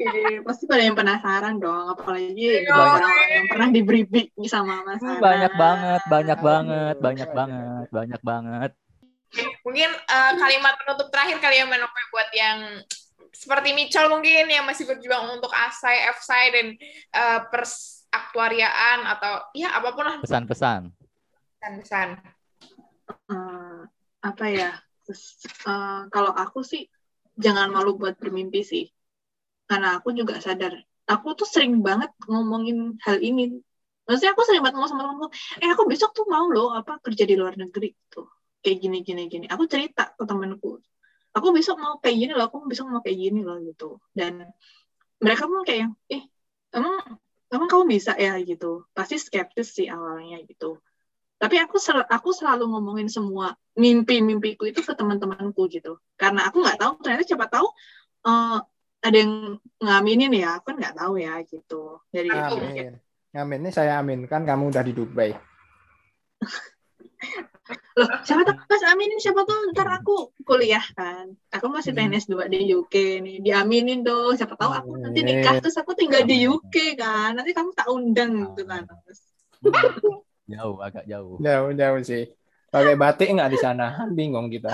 Oke, pasti pada yang penasaran dong apalagi Iya. orang-orang yang pernah di briefing sama Mas Hmm, Anan. banyak banget banyak banget banyak banget banyak banget Mungkin eh, kalimat penutup terakhir kali ya Menope buat yang seperti Mitchell mungkin yang masih berjuang untuk ASAI, FSAI dan eh, persaktuariaan atau ya apa pun lah pesan-pesan pesan-pesan. Eh, apa ya Terus, eh, kalau aku sih jangan malu buat bermimpi sih. Karena aku juga sadar aku tuh sering banget ngomongin hal ini. Maksudnya aku sering banget ngomong sama temanku eh aku besok tuh mau loh apa kerja di luar negeri tuh kayak gini gini gini. Aku cerita ke temanku aku besok mau kayak gini loh aku besok mau kayak gini loh gitu. Dan mereka pun kayak eh emang emang kamu bisa ya? gitu. Pasti skeptis sih awalnya gitu tapi aku sel aku selalu ngomongin semua mimpi-mimpiku itu ke teman-temanku gitu karena aku nggak tahu ternyata siapa tahu eh, ada yang ngaminin ya. Aku kan nggak tahu ya gitu. Jadi Amin. Amin. Ini saya aminkan kamu udah di Dubai. loh siapa tahu pas aminin siapa tahu ntar aku kuliah kan. Aku masih Hmm. PNS 2 di UK nih. Diaminin dong. Siapa tahu aku nanti nikah terus aku tinggal di UK kan. Nanti kamu tak undang gitu kan jauh agak jauh Jauh jauh sih. Pakai batik nggak di sana? Bingung kita.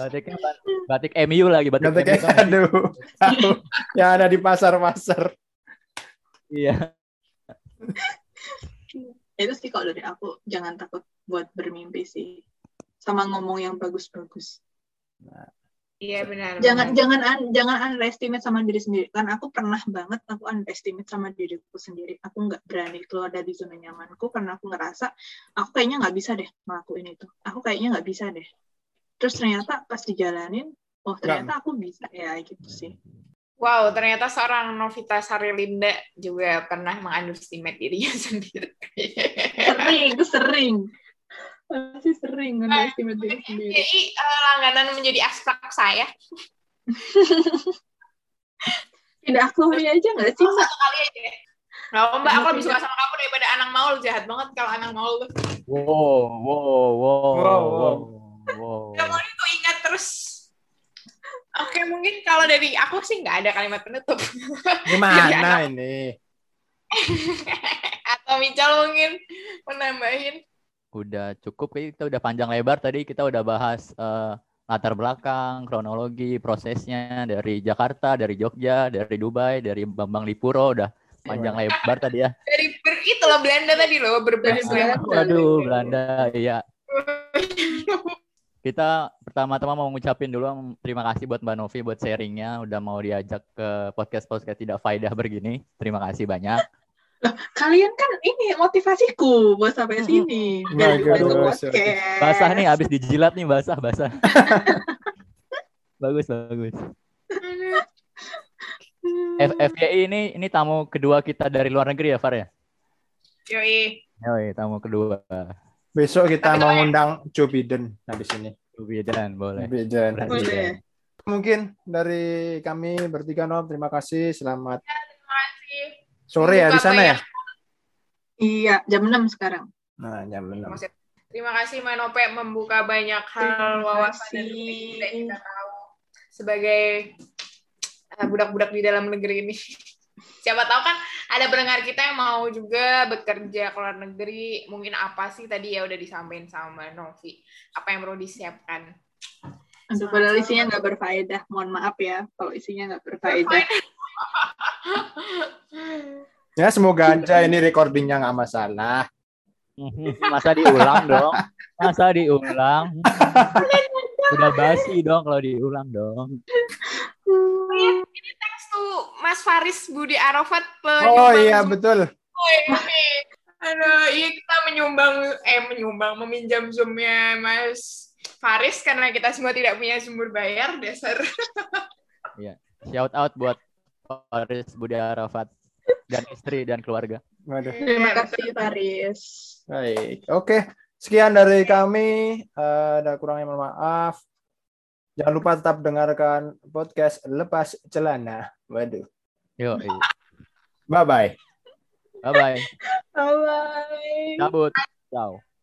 batiknya bat- batik MU lagi batik, Batik MU kan aduh. Tahu. Yang ada di pasar-pasar. iya itu sih kalau dari aku jangan takut buat bermimpi sih sama ngomong yang bagus-bagus Iya benar. jangan benar. jangan un- jangan underestimate sama diri sendiri. Karena aku pernah banget aku underestimate sama diriku sendiri. Aku nggak berani keluar dari zona nyamanku karena aku ngerasa aku kayaknya nggak bisa deh ngelakuin itu. Aku kayaknya nggak bisa deh. Terus ternyata pas dijalanin oh ternyata aku bisa. Ya gitu sih. Wow, ternyata seorang Novita Sarilinda juga pernah mengunderestimate dirinya sendiri. sering sering masih sering underestimate diri sendiri Jadi eh, langganan menjadi aspek saya. tidak aku aja nggak sih Oh, mbak satu kali aja. Gak apa mbak, aku lebih suka sama kamu daripada Anang Maul. Jahat banget kalau Anang Maul tuh. wow wow wow Wow, wow wow. wow Gak mau itu ingat terus. Oke, mungkin kalau dari aku sih nggak ada kalimat penutup. Gimana ini? Atau Michal mungkin menambahin. Udah cukup kita udah panjang lebar tadi kita udah bahas eh, latar belakang kronologi prosesnya dari Jakarta dari Jogja dari Dubai dari Bambang Lipuro udah panjang lebar tadi ya Dari ber- itu loh Belanda tadi loh Belanda. Belanda. Waduh, Belanda, iya. Kita pertama-tama mau ngucapin dulu terima kasih buat Mbak Novi buat sharingnya, udah mau diajak ke podcast-podcast tidak faedah begini. Terima kasih banyak. Kalian kan ini motivasiku buat sampai sini. Biar bisa goodness. podcast. Basah nih, abis dijilat nih basah, basah. bagus, bagus. F- FYI ini ini tamu kedua kita dari luar negeri ya, Far ya? Yoi. Yoi, tamu kedua. Besok kita Tapi mau ngundang Joe Biden nah di sini. Biden, boleh. Biden. Boleh. Mungkin dari kami bertiga Nom, terima kasih. Selamat. Sore ya di sana ya. banyak- Iya, jam 6 sekarang. Nah, jam enam. Terima kasih Manope membuka banyak hal wawasan dan tidak kita tahu sebagai eh, budak-budak di dalam negeri ini. Siapa tahu kan ada pendengar kita yang mau juga bekerja ke luar negeri. Mungkin apa sih tadi ya udah disampaikan sama Novi. Apa yang perlu disiapkan? Aduh, padahal isinya nggak berfaedah. Mohon maaf ya kalau isinya nggak berfaedah. Ya semoga aja ini recordingnya nggak masalah. Masa diulang dong? Masa diulang? Udah basi dong kalau diulang dong. Thanks to Mas Faris Budi Arafat Oh iya betul. ini. Aduh, iya kita menyumbang eh menyumbang meminjam zoomnya Mas Faris karena kita semua tidak punya sumber bayar dasar. Shout out buat Faris Budi Arafat dan istri dan keluarga. Waduh. Terima kasih, Faris. Baik. Oke. Sekian dari kami. Eh, ada kurangnya mohon maaf. Jangan lupa tetap dengarkan podcast Lepas Celana. Waduh. Yo, Bye bye. bye bye. Bye-bye. Cabut. Ciao.